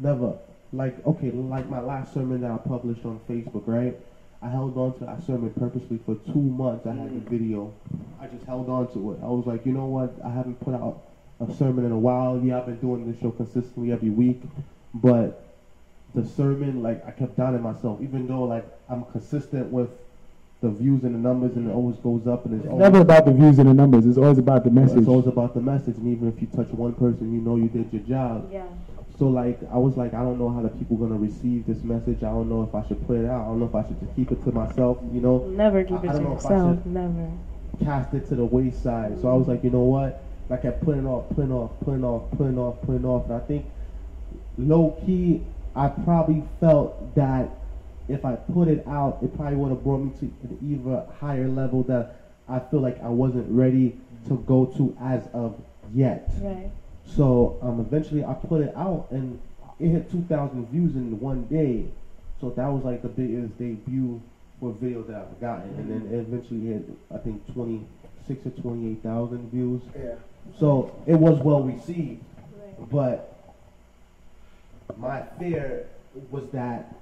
Never like okay, like my last sermon that I published on Facebook, right? I held on to that sermon purposely for two months. I had the mm. video. I just held on to it. I was like, you know what? I haven't put out a sermon in a while. Yeah, I've been doing this show consistently every week, but the sermon, like, I kept doubting myself, even though like I'm consistent with the views and the numbers, and it always goes up, and it's It's always, never about the views and the numbers. It's always about the message. It's always about the message, and even if you touch one person, you know you did your job. Yeah. So like I was like I don't know how the people gonna receive this message. I don't know if I should put it out. I don't know if I should just keep it to myself. You know, Never keep I- it I to don't know if I yourself. Never. cast it to the wayside. So I was like, you know what? I kept putting off, putting off, putting off, putting off, putting off. And I think low key, I probably felt that if I put it out, it probably would have brought me to an even higher level that I feel like I wasn't ready to go to as of yet. Right. So um, eventually I put it out and it hit 2,000 views in one day. So that was like the biggest debut for a video that I've gotten. And then it eventually hit, I think, 26 or 28,000 views. Yeah. So it was well received. But my fear was that,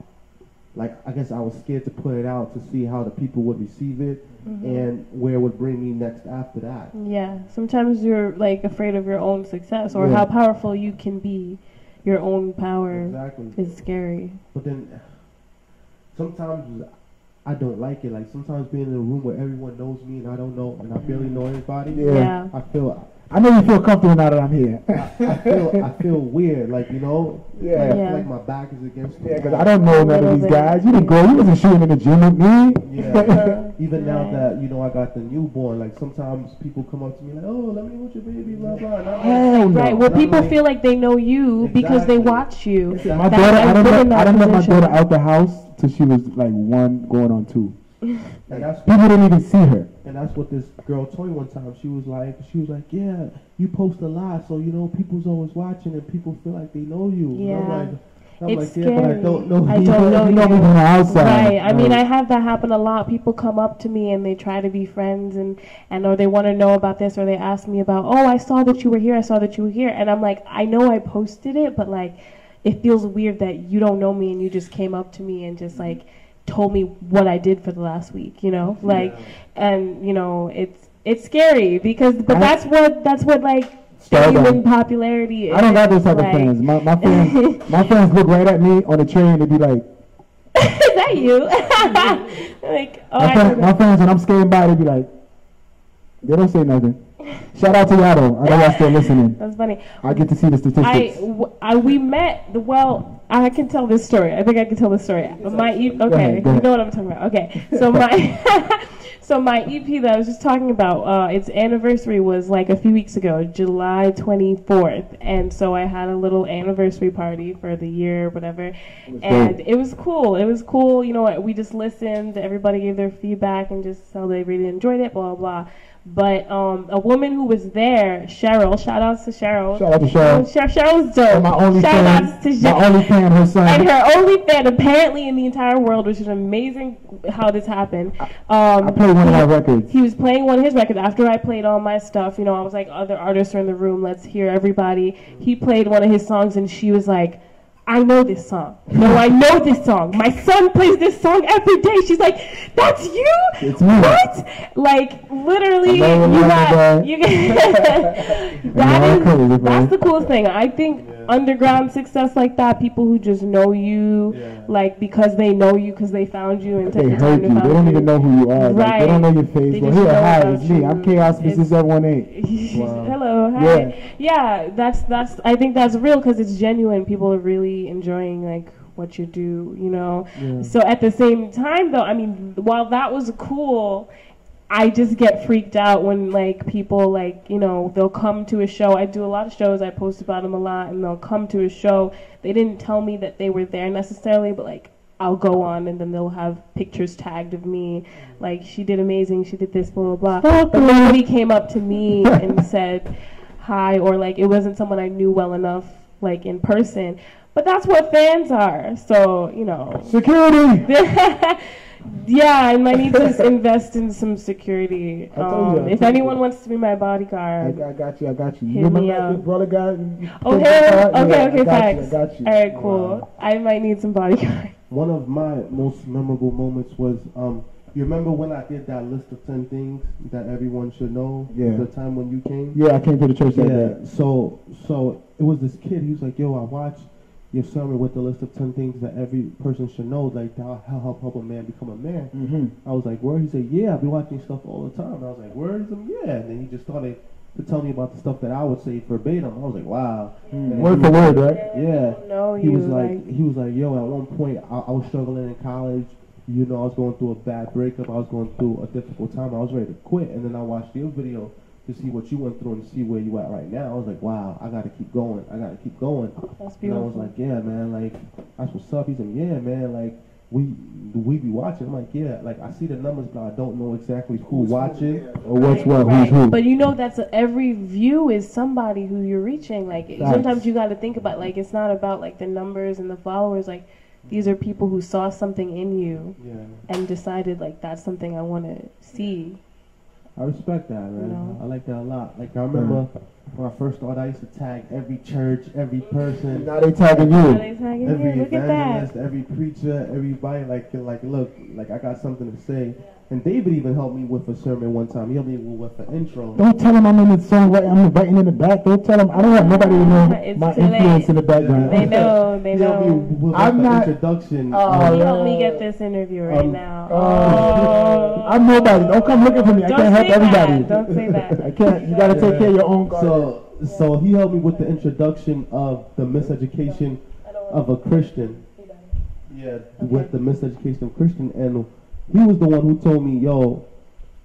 like, I guess I was scared to put it out to see how the people would receive it Mhm. and where it would bring me next after that. Yeah. Sometimes you're like afraid of your own success or Yeah. how powerful you can be. Your own power Exactly. is scary. But then sometimes I don't like it. Like sometimes being in a room where everyone knows me and I don't know and I barely know anybody. Yeah. Yeah. I feel I know you feel comfortable now that I'm here. I feel I feel weird. Like you know, Yeah. like, I feel Yeah. like my back is against the Yeah, because. I don't know none of these guys. You didn't go. You wasn't shooting in the gym with me. Yeah. Uh-huh. Even now Right. that you know I got the newborn, like sometimes people come up to me like, "Oh, let me hold your baby," blah blah. And I'm like, Hell no. Right. Well, And people like- feel like they know you because they watch you. My daughter, I I've don't been let, I don't let my daughter out the house till she was like one, going on two. And that's People didn't even see her. And that's what this girl told me one time. She was like, she was like, yeah, you post a lot, so you know people's always watching, and people feel like they know you. And Yeah. I'm like, I'm It's like, yeah, but I scary. don't know. I you. don't know You know me from the outside. Right. I mean, I have that happen a lot. People come up to me and they try to be friends and and or they want to know about this or they ask me about, "Oh, I saw that you were here. I saw that you were here." And I'm like, "I know I posted it, but like it feels weird that you don't know me and you just came up to me and just like told me what I did for the last week, you know? Like and you know, it's it's scary because but I- that's what that's what like Stardom. fame and popularity is. I don't got those type like, of fans. My, my fans, my fans look right at me on the train. and be like, is that you? like, oh, my, I fa- my fans when I'm skating by, they be like, they don't say nothing. Shout out to y'all though. I know y'all still listening. That's funny. I get to see the I, statistics. w- I- we met. Well, I can tell this story. I think I can tell this story. My e- okay, ahead, go you know what I'm talking about. Okay, so my so my EP that I was just talking about, uh, its anniversary was like a few weeks ago, July 24th, and so I had a little anniversary party for the year, whatever, and it was cool. It was cool. You know, we just listened. Everybody gave their feedback and just how they really enjoyed it. Blah blah. blah. But um, a woman who was there, Cheryl. Shout outs to Cheryl. Shout out to Cheryl. Cheryl. Cheryl's dope. And my only Shout fan, outs to my only fan, her son. And her only fan, apparently in the entire world, which is amazing how this happened. Um, I played one of my records. he was playing one of his records after I played all my stuff. You know, I was like, other artists are in the room. Let's hear everybody. He played one of his songs, and she was like, I know this song. No, I know this song. My son plays this song every day. She's like, that's you? It's me. What? Like, literally, you got, you got, that is, that's the coolest thing. I think underground success like that, people who just know you, Yeah. like, because they know you, because they found you and took They the heard time to you. They don't you. even know who you are. Like, Right. they don't know your face. They well, just here, hi, it's me. you. I'm Chaos It's- Mr. 718. Wow. Hello, hi. Yeah. that's that's. I think that's real because it's genuine. People are really enjoying like what you do. You know. Yeah. So at the same time, though, I mean, while that was cool, I just get freaked out when like people like you know they'll come to a show. I do a lot of shows. I post about them a lot, and they'll come to a show. They didn't tell me that they were there necessarily, but like I'll go on, and then they'll have pictures tagged of me, like she did amazing, she did this, blah blah blah. But nobody came up to me and said hi, or like it wasn't someone I knew well enough, like in person. But that's what fans are. So you know. Security. Yeah, I might need to invest in some security. I told you, Um, if anyone you. wants to be my I, bodyguard. I got you. I got you. Hit you me up. brother guy? You- Oh, you- him? Yeah, Okay, I okay, got facts. You, I got you. All right, cool. I might need some bodyguard. One of my most memorable moments was um. You remember when I did that list of ten things that everyone should know? Yeah. The time when you came. Yeah, I came to the church that Yeah. day. So so it was this kid. He was like, "Yo, I watched your sermon with the list of ten things that every person should know, like how how help help a man become a man." hmm I was like, "Where?" He said, "Yeah, I've been watching stuff all the time." I was like, where is him? "Yeah." And then he just started to tell me about the stuff that I would say verbatim. I was like, "Wow." And Word for was- word, right? Yeah. No, He you was like, he was like, "Yo." At one point, I, I was struggling in college. You know, I was going through a bad breakup. I was going through a difficult time. I was ready to quit. And then I watched your video to see what you went through and see where you at right now. I was like, "Wow, I got to keep going. I got to keep going." that's beautiful. And I was like, yeah, man, like, that's what's up. He's like, yeah, man, like, we we be watching. I'm like, yeah, like, I see the numbers, but I don't know exactly who watching. Or what's Right, what? right. Who's who? But you know that's a, every view is somebody who you're reaching. Like Facts. sometimes you got to think about like it's not about like the numbers and the followers. Like these are people who saw something in you Yeah, and decided like that's something I want to see. I respect that, man. No. I like that a lot. Like, I remember when I first started, I used to tag every church, every person, now they tagging Are you. they tagging every you? Look at that. evangelist, every preacher, everybody. Like, like, look, like, I got something to say. And David even helped me with a sermon one time. He helped me with an intro. Don't tell him I'm in the song right. I'm writing in the back. Don't tell him. I don't want nobody to know It's my too late. influence in the background. They know. They He helped me know. with I'm an not- introduction. Oh, Um, He man. helped me get this interview right Um, now. Oh, I'm nobody. Don't come looking for me. I Don't can't help say everybody. that. Don't say that. I can't. You got to take care of your own. garden. So, so he helped me with the introduction of the miseducation of a Christian. Yeah, with the miseducation of Christian, and he was the one who told me, "Yo,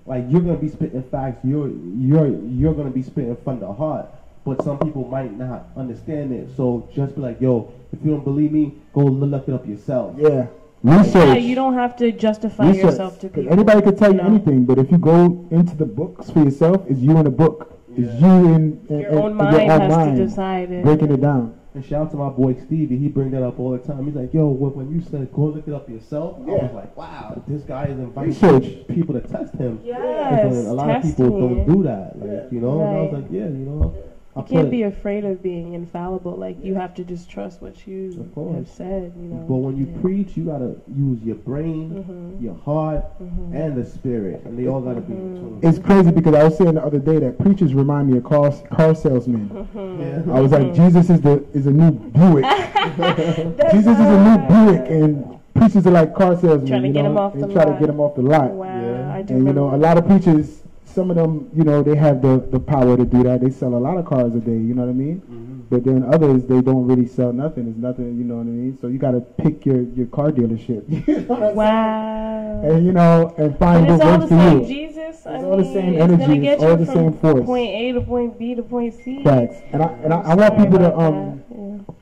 like you're gonna be spitting facts. You're you're you're gonna be spitting from the heart, but some people might not understand it. So just be like, yo, if you don't believe me, go look it up yourself. yeah, research. Yeah, you don't have to justify research. yourself to people. Anybody could tell you know? anything, but if you go into the books for yourself, it's you in a book. It's you in, in, Your in- own in mind your own has mind, to decide it. breaking it down. And shout out to my boy Stevie. He bring that up all the time. He's like, yo, when, when you said go look it up yourself, I was like, wow, this guy is inviting Research. people to test him. Yes, And a lot test of people me. don't do that. Like, you know, and I was like, yeah, you know. I You can't put- be afraid of being infallible. Like you have to just trust what you have said. You know. But when you Yeah. preach, you gotta use your brain, Mhm. your heart, Mhm. and the spirit, and they all gotta be in Mhm. tune. It's crazy because I was saying the other day that preachers remind me of car, car salesmen. Mhm. Yeah. I was like, Jesus is the is a new Buick. Jesus is a new Buick, and preachers are like car salesmen. Trying to you get know? 'em off they the try lot. to get them off the lot. Wow, Yeah. I do And you know, a lot of preachers, some of them, you know, they have the, the power to do that. They sell a lot of cars a day, you know what I mean? Mhm. But then others, they don't really sell nothing. It's nothing, you know what I mean? So you got to pick your, your car dealership. You know what saying? Wow. And, you know, and find But it's what all works the for same you. Jesus. I It's all the same energy, get it's all the same force. Point A to point B to point C. Facts. And I, and I, I want people to, um. Yeah.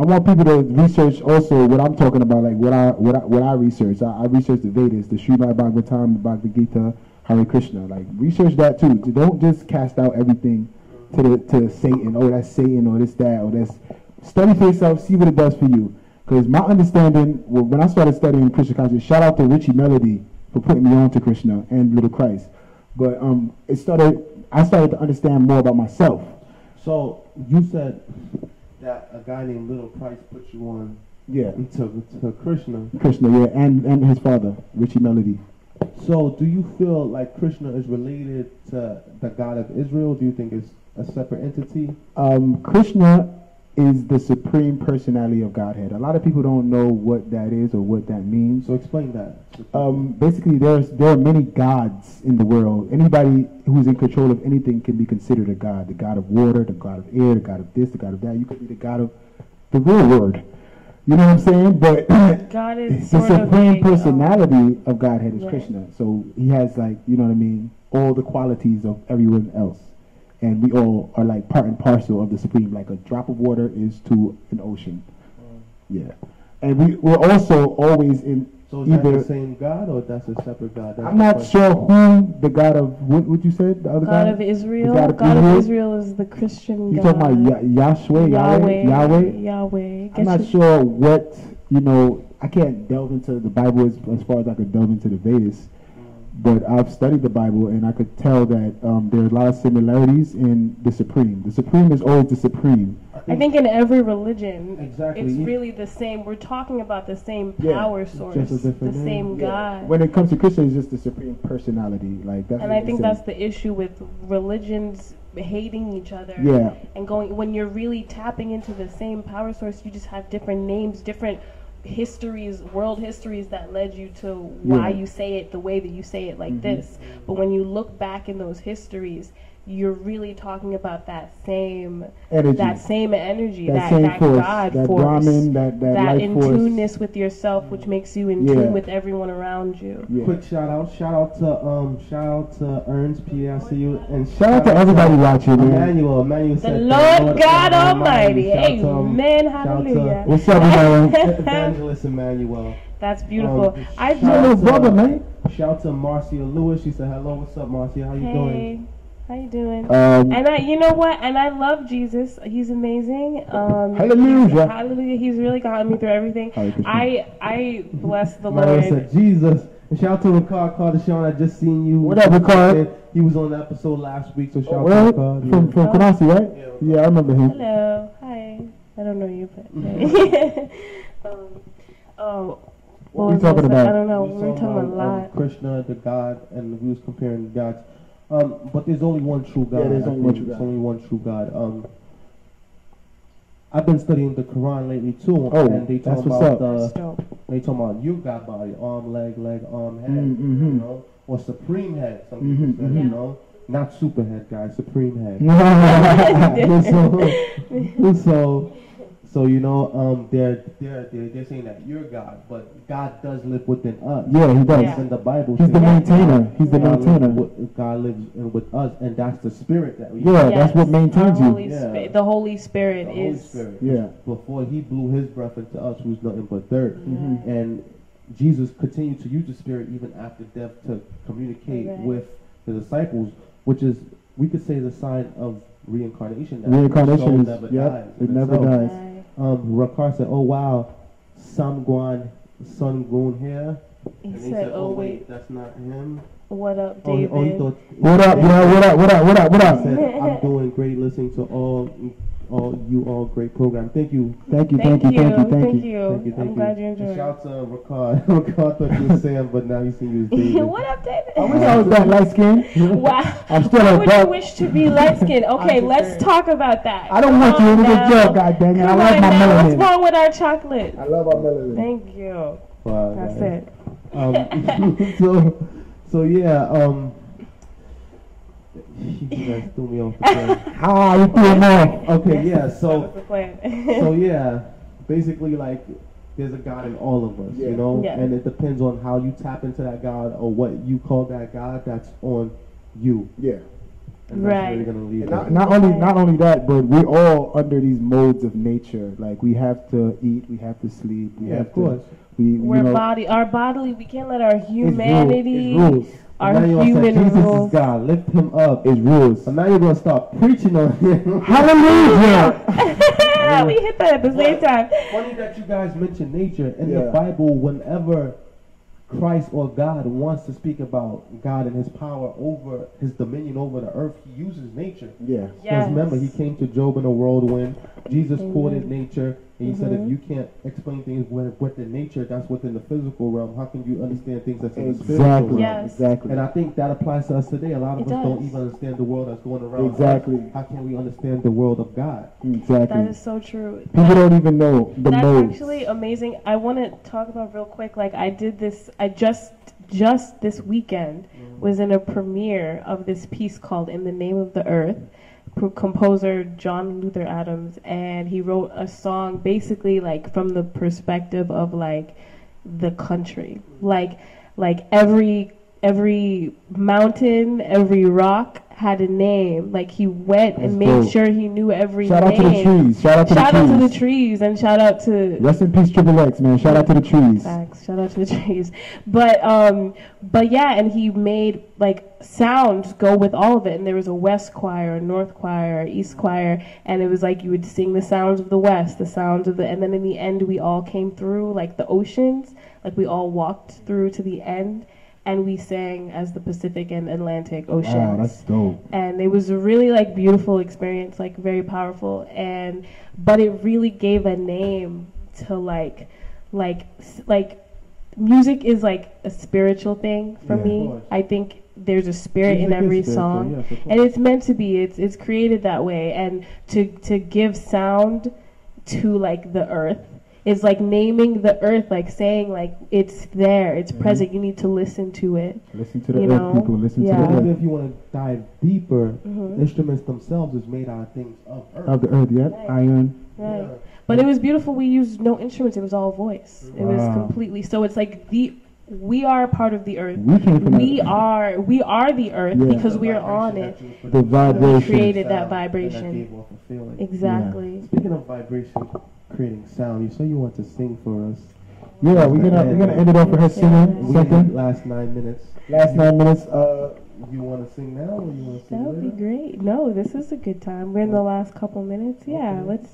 I want people to research also what I'm talking about, like what I what I, what I research. I, I research the Vedas, the Srimad Bhagavatam, the Bhagavad Gita, Hare Krishna. Like research that too. Don't just cast out everything to the to Satan. Oh, that's Satan, or this that, or that's. Study for yourself. See what it does for you. Because my understanding, well, when I started studying Krishna consciousness, shout out to Richie Melody for putting me on to Krishna and Little Christ. But um, it started. I started to understand more about myself. So you said that a guy named Little Christ put you on Yeah, to, to Krishna. Krishna. Yeah, and and his father, Richie Melody. So do you feel like Krishna is related to the God of Israel? Do you think it's a separate entity? um, Krishna is the supreme personality of Godhead. A lot of people don't know what that is or what that means. So explain that. Um, basically, there's there are many gods in the world. Anybody who's in control of anything can be considered a god. The god of water, the god of air, the god of this, the god of that. You could be the god of the real word. You know what I'm saying? But God is the supreme personality of Godhead is right. Krishna. So he has like, you know what I mean, all the qualities of everyone else. And we all are like part and parcel of the supreme. Like a drop of water is to an ocean. Yeah. And we, we're also always in So is that either. the same God or that's a separate God? That's I'm not sure who the God of, what would you say? The other God God? of Israel. God of God Israel? of Israel is the Christian God. You God. talking about Ya- Yahshua, Yahweh, Yahweh. Yahweh? Yahweh. I'm not you- sure what you know. I can't delve into the Bible as, as far as I could delve into the Vedas, but I've studied the Bible and I could tell that um, there are a lot of similarities in the Supreme. The Supreme is always the Supreme. I think in every religion, Exactly. it's really the same. We're talking about the same Yeah, power just source, a the name. same Yeah. God. When it comes to Christian, it's just the Supreme personality. Like that's. and I think say. that's the issue with religions hating each other. Yeah. And going when you're really tapping into the same power source, you just have different names, different histories, world histories that led you to why Yeah. you say it the way that you say it like Mhm. this. But when you look back in those histories, you're really talking about that same energy. that same energy, that that, same that force, God that force, Brahman, that that, that life in force. tuneness with yourself, which makes you in Yeah. tune with everyone around you. Yeah. Quick shout out, shout out to um, shout out to Ernst PSU and Shout out to everybody watching, man. Emmanuel, Emmanuel The said, Lord God Almighty, Shout out to, um, Amen, shout to- Hallelujah. What's up, man? Evangelist Emmanuel. That's beautiful. Um, I shout Your out little to- brother, man. Shout out to Marcia Lewis. She said, "Hello, what's up, Marcia? How you hey, doing?" How you doing? Um, And I, you know what? And I love Jesus. He's amazing. Um, Hallelujah. hallelujah. He's really gotten me through everything. I, I bless the Mario Lord. said, "Jesus." And shout out to Ricard Cardashon. I just seen you. What up, Ricard? He was on the episode last week, so shout out Well, to Ricard. from yeah. from Oh. Canarsie, right? Yeah. Yeah, I remember him. Hello. Hi. I don't know you, but um, oh, What was we talking about? I don't know. We We were talking about a um, lot. Krishna, the God, and we was comparing the gods. Um, but there's only one true God. Yeah, there's only one think. true There's God. only one true God. Um, I've been studying the Quran lately too, Oh, and they talk about the That's dope. they talk about you got body, arm, leg, leg, arm, head, Mm, mhm. you know, or supreme head. Some people Mhm, say, mhm. you know, not super head, guys, supreme head. so, so, so you know, um, they're they're they're, they're saying that you're God, but God does live within us. Yeah, he does. Yeah. In the Bible, He's the says maintainer. He's the God lives, maintainer. with, God lives in with us, and that's the spirit that we. Yeah, that's what maintains you. Holy Yeah. The Holy Spirit the Holy is. Spirit. Yeah. Before He blew His breath into us, who's nothing but dirt, Mhm. and Jesus continued to use the Spirit even after death to communicate Right. with the disciples, which is we could say the sign of reincarnation. that Reincarnation is never yep, dies it in never itself. dies. Right. Um, Rakar said, "Oh wow, Sun Guan, Sun Goon here." He And said, "Oh wait, that's not him." what up, Oh, David?" oh, he thought. What up, yo? What up? What up? What up? What He up? said, "I'm doing great, listening to all, all you all great program. Thank you." Thank you, Thank, thank you, you, thank you, thank thank you. you. Thank you, thank I'm you. glad you And enjoyed. Shout out to Ricard. Ricard thought you was Sam, but now he's seeing you as David. what up, David? I wish I was that light skinned. Wow. I'm still Why a would you wish to be light skinned? Okay, let's saying. talk about that. I don't Come want you on in the now. joke, God dang it. I Come like on my now. What's wrong with our chocolate? I love our melanin. Thank you. Wow, That's guys. it. Um, so, so yeah. Um, you guys threw me off. the train. Ah, you threw him off. Okay, yeah. So, was the plan. so yeah, basically like there's a God in all of us, Yeah. you know, Yeah. and it depends on how you tap into that God or what you call that God. That's on you. Yeah. And that's where Right. you're gonna leave And not, not only not only that, but we're all under these modes of nature. Like we have to eat, we have to sleep, we yeah, have of course. to. We, you We're know, body, our bodily. We can't let our it's rules. humanity, It's rules. Our Emmanuel human said, Jesus rules. is God. Lift him up. It's rules. So now you're gonna start preaching on him. Hallelujah. we hit that at the same time. Funny that you guys mentioned nature in the Bible. Whenever Christ or God wants to speak about God and His power over His dominion over the earth, He uses nature. Yeah. Yes. Because remember, He came to Job in a whirlwind. Jesus Amen. quoted nature, and He said, Mhm. "If you can't explain things with, within nature, that's within the physical realm. How can you understand things that's in the spiritual Exactly. realm?" Yes. Exactly. And I think that applies to us today. A lot of It us don't even understand the world that's going around. us. Exactly. How can we understand the world of God? Exactly. That is so true. People don't even know the That's modes. actually amazing. I want to talk about real quick. Like I did this. I just just this weekend was in a premiere of this piece called "In the Name of the Earth" pro- composer John Luther Adams, and he wrote a song basically like from the perspective of like the country, like like every every mountain, every rock had a name. Like he went That's and made dope. sure he knew every Shout out name. to the trees. Shout out to Shout the out to trees. the trees and shout out to Rest in peace, Triple X, man. Shout out to the trees. Facts. Shout out to the trees. But um but yeah, and he made like sounds go with all of it. And there was a west choir, a north choir, a east choir, and it was like you would sing the sounds of the west, the sounds of the and then in the end we all came through like the oceans. Like we all walked through to the end and we sang as the Pacific and Atlantic oceans. Wow, that's dope. and it was a really like beautiful experience like very powerful. And but it really gave a name to like like like music is like a spiritual thing for Yeah. Me. I think there's a spirit in Music is every song. yes, and it's meant to be. It's it's created that way. And to to give sound to like the earth is like naming the earth like saying like it's there it's Mhm. present you need to listen to it Listen to the You earth, know? people. Listen Yeah. to the Even earth. if you want to dive deeper, Mhm. instruments themselves is made out of things of earth. Of the earth, yeah, Right. Iron. right Yeah. But it was beautiful. We used no instruments. It was all voice. It was completely. So it's like the we are part of the earth. We came from We are we are the earth Yeah. because The we are on it. The in vibration. Created that vibration. that gave off a feeling. Exactly. Speaking of vibration, creating sound, you say you want to sing for us. Yeah, we're gonna we're gonna end it off with her singing. We Second, last nine minutes. last nine minutes. Uh, You want to sing now or you want to sing That would be great. No, this is a good time. We're in the last couple minutes. Yeah, Okay. let's,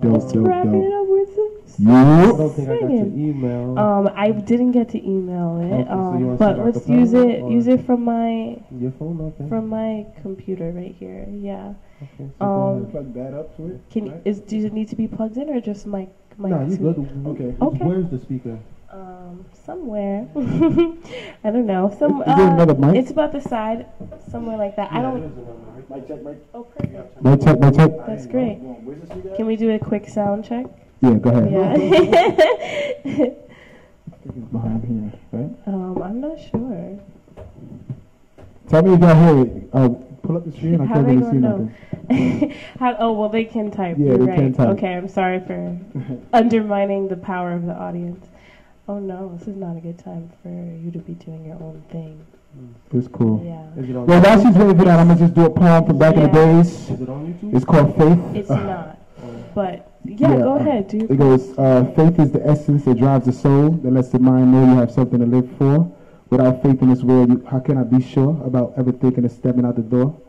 dope, let's dope, wrap it dope. up with some. I don't think I got your email. Um, I didn't get to email it. so you Um, wanna but let's use it. Use it from my your phone, okay. from my computer right here. Yeah. okay so um. Plug that up to it. Can is does it need to be plugged in or just mic? mic No, you to- good. Okay. Okay. Where's the speaker? Um, somewhere. I don't know. Some. Is there uh, another mic? It's about the side, somewhere like that. I don't. Mic check, mic. Oh, perfect. Mic check, mic check. That's great. Can we do a quick sound check? Yeah, go ahead. Yeah. It's behind here, right? um, I'm not sure. Tell me if y'all hear it. Uh, pull up the screen. I How can't really see gonna know? nothing. How, oh well, they can type. Yeah, You're they right. can type. Okay, I'm sorry for undermining the power of the audience. Oh no, this is not a good time for you to be doing your own thing. It's cool. Yeah, Is it on Well, while she's waiting for that, I'm gonna just do a poem from back in the days. Is it on YouTube? It's called Faith. it's Uh, not. But yeah, Yeah, go uh, ahead, dude. It goes, uh, faith is the essence that drives the soul, that lets the mind know you have something to live for. Without faith in this world, you, how can I be sure about ever thinking of stepping out the door?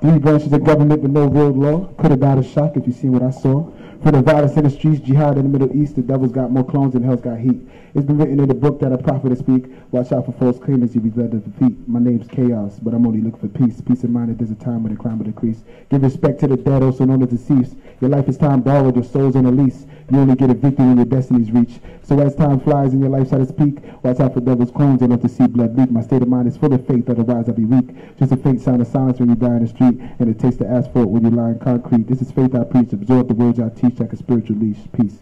Three branches of government with no real law. Could have died of shock if you seen what I saw. For the violence in the streets, jihad in the Middle East, the devil's got more clones than hell's got heat. It's been written in the book that a prophet will speak. Watch out for false claimants, you'll be led to defeat. My name's Chaos, but I'm only looking for peace. Peace of mind that there's a time when the crime will decrease. Give respect to the dead, also known as deceased. Your life is time borrowed, your soul's on a lease. You only get a victory when your destiny's reached. So as time flies and your life's at its peak, watch out for devil's clones and not to see blood leak. My state of mind is full of faith, otherwise I'll be weak. Just a faint sound of silence when you die in the street, and it takes the asphalt when you lie in concrete. This is faith I preach. Absorb the words I teach like a spiritual leash. Peace.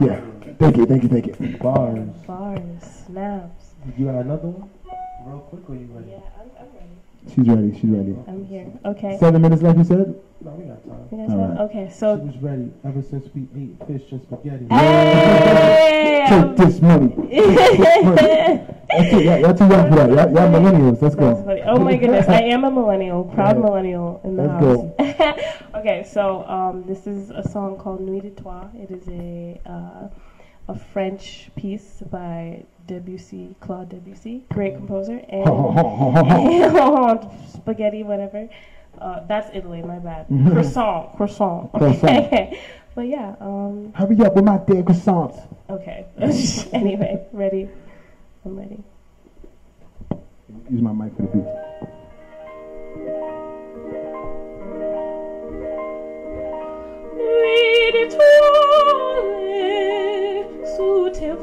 Yeah. Thank you, thank you, thank you. Bars. Bars, snaps. You got another one? Real quick, or you ready? Yeah, I'm, I'm ready. She's ready, she's ready. I'm here. Okay. Seven minutes like you said? No, we got time. You guys All have- right. Okay, She so. was ready ever since we ate fish and spaghetti. Hey! Take this money. That's it. Y'all, y'all too young for that. Y'all, y'all millennials. Let's go. Oh my goodness, I am a millennial, proud Yeah. millennial in the Let's house. okay, so um, this is a song called Nuit d'étoiles. It is a uh, a French piece by Debussy, Claude Debussy, great composer, and spaghetti, whatever. Uh, that's Italy, my bad. croissant, croissant. Croissant. Okay, but yeah. Um, Hurry up with my damn croissants. okay. anyway, ready? I'm ready. Use my mic for the beat. D'étoiles,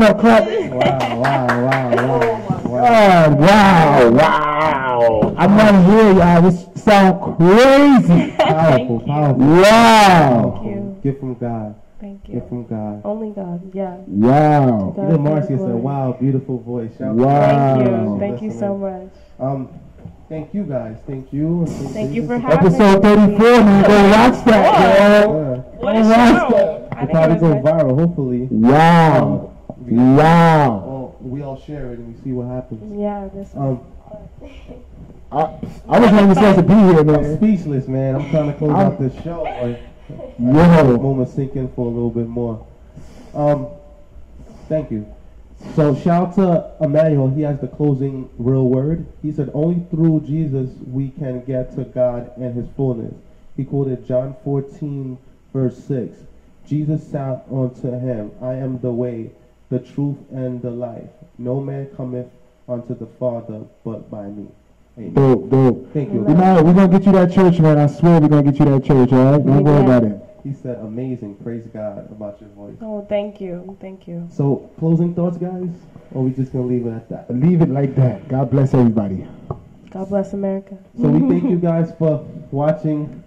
better be standing up, clapping. Wow, wow, wow, wow. wow. Wow, wow. I'm not here, y'all. This sound crazy. Powerful, powerful. Wow. Thank you. Gift from God. Thank Gift you. from God. Only God, yeah. Wow. God Even be Marcia said, wow, beautiful voice. Shout Wow. Thank you. for Thank you so much. Um, thank you guys. Thank you. Thank you for Jesus. having Episode 34, man. Go watch that, Yeah. girl. What a Wow. show! It'll probably it go viral, hopefully. Wow. Wow. Well, we all share it and we see what happens. Yeah, this Um, I, I wasn't even supposed to be here, I'm speechless, man. I'm trying to close out this show. Like, the Yo. moment sink in for a little bit more. Um, thank you. So shout out to Emmanuel. He has the closing real word. He said, "Only through Jesus we can get to God and His fullness." He quoted John 14, verse 6. Jesus said unto him, "I am the way, the truth, and the life. No man cometh unto the Father but by me." Amen. Dope, dope. Thank you. You know, we're going to get you that church, man. I swear we're going to get you that church, all right? Don't worry about it. He said, "Amazing. Praise God about your voice." Oh, thank you. Thank you. So, closing thoughts, guys? Or we just gonna leave it at that? Leave it like that. God bless everybody. God bless America. So we thank you guys for watching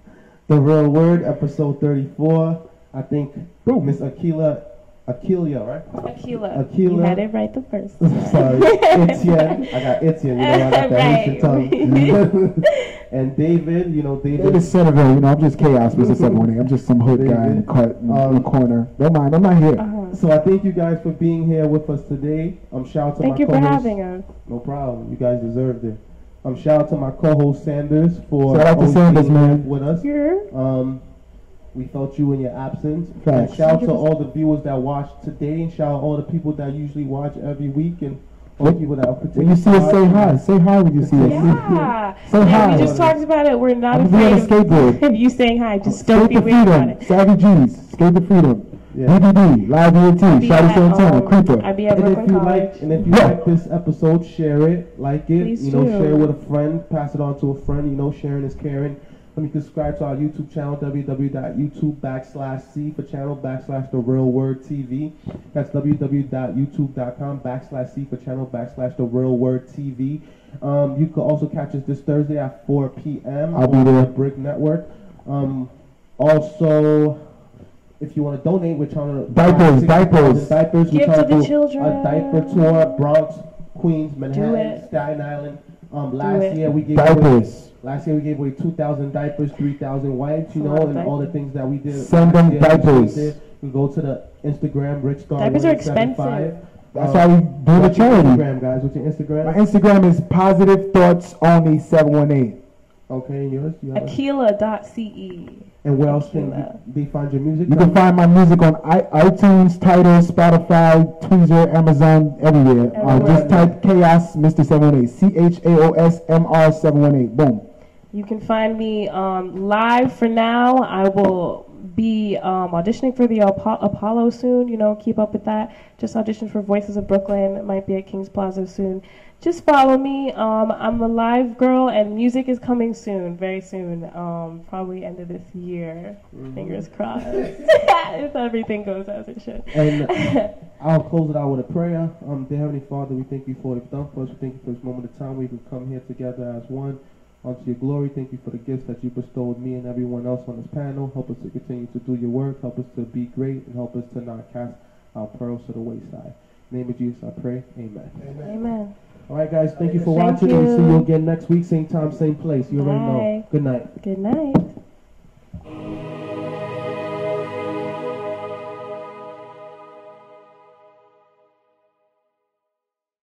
the Real Word episode 34. I think Boom. Miss Akila, Akilia, right? Akilah. Akilah. You had it right the first time. Sorry, Etienne. I got Etienne. You know I got that Haitian Right. tongue. and David, you know David. David Cenevil, you know, I'm just chaos, Mr. 718. I'm just some hood guy in the, David. cut, in Um, the corner. Don't mind, I'm not here. Uh-huh. So I thank you guys for being here with us today. Um, shout out to Thank my you for having us. No problem. You guys deserved it. Um, shout out to my co-host Sanders for Shout out to Sanders, being man. with us. Here. Um, we felt you in your absence. Facts. And shout out to all the viewers that watched today, and shout out all the people that usually watch every week, and all the people that are When you see us, say hi. Say hi when you see us. Yeah. Say yeah, hi. we just talked about it. We're not I'm gonna be on a afraid of, skateboard. of you saying hi. Just Skate don't be the weird about freedom. it. Savvy G's. Skate the freedom. Yeah. DVD. Live ENT. be Shotty Santana. um, Creeper. I'd be at And if you College. like, and if you Yeah. like this episode, share it, like it, Please you know, do. share it with a friend, pass it on to a friend. You know, sharing is caring. Let me subscribe to our YouTube channel, www.youtube backslash C for channel backslash the real word TV. That's www.youtube.com backslash C for channel backslash the real word TV. Um, you can also catch us this Thursday at 4 p.m. I'll be on there. the BRIC Network. Um, also, if you want to donate, we're trying to Diapers, 60,000 diapers. diapers. We're Give trying to the do children. A diaper tour, Bronx, Queens, Manhattan. Staten Island. Um, last it. year we gave away, Diapers. Last year we gave away two thousand diapers, three thousand wipes, you That's a know, lot of and all the things that we did. Send them last year, we diapers. did. You go to the Instagram, Rich Star. Diapers are expensive. That's Uh, why we do the charity. Instagram, guys. What's your Instagram? My Instagram is positive thoughts only seven one eight. Okay, and yours? You have a- and where else can Akilah. they find your music? You can find my music on I, iTunes, Tidal, Spotify, Deezer, Amazon, everywhere. Uh, Everywhere. just type Chaos Mr. 718. C H A O S M R 718. Boom. You can find me um, live for now. I will be um, auditioning for the Apo- Apollo soon. You know, keep up with that. Just auditioned for Voices of Brooklyn. It might be at Kings Plaza soon. Just follow me. Um, I'm a live girl, and music is coming soon, very soon. Um, probably end of this year. Mm-hmm. Fingers crossed. if everything goes as it should. And I'll close it out with a prayer. Um, dear Heavenly Father, we thank you for you've done for us. We thank you for this moment of time we could come here together as one. Unto your glory, thank you for the gifts that you bestowed me and everyone else on this panel. Help us to continue to do your work. Help us to be great and help us to not cast our pearls to the wayside. In the name of Jesus, I pray. Amen. Amen. All right, guys. Thank you for Thank watching. and We'll see you. you again next week, same time, same place. You already know. Good night. Good night.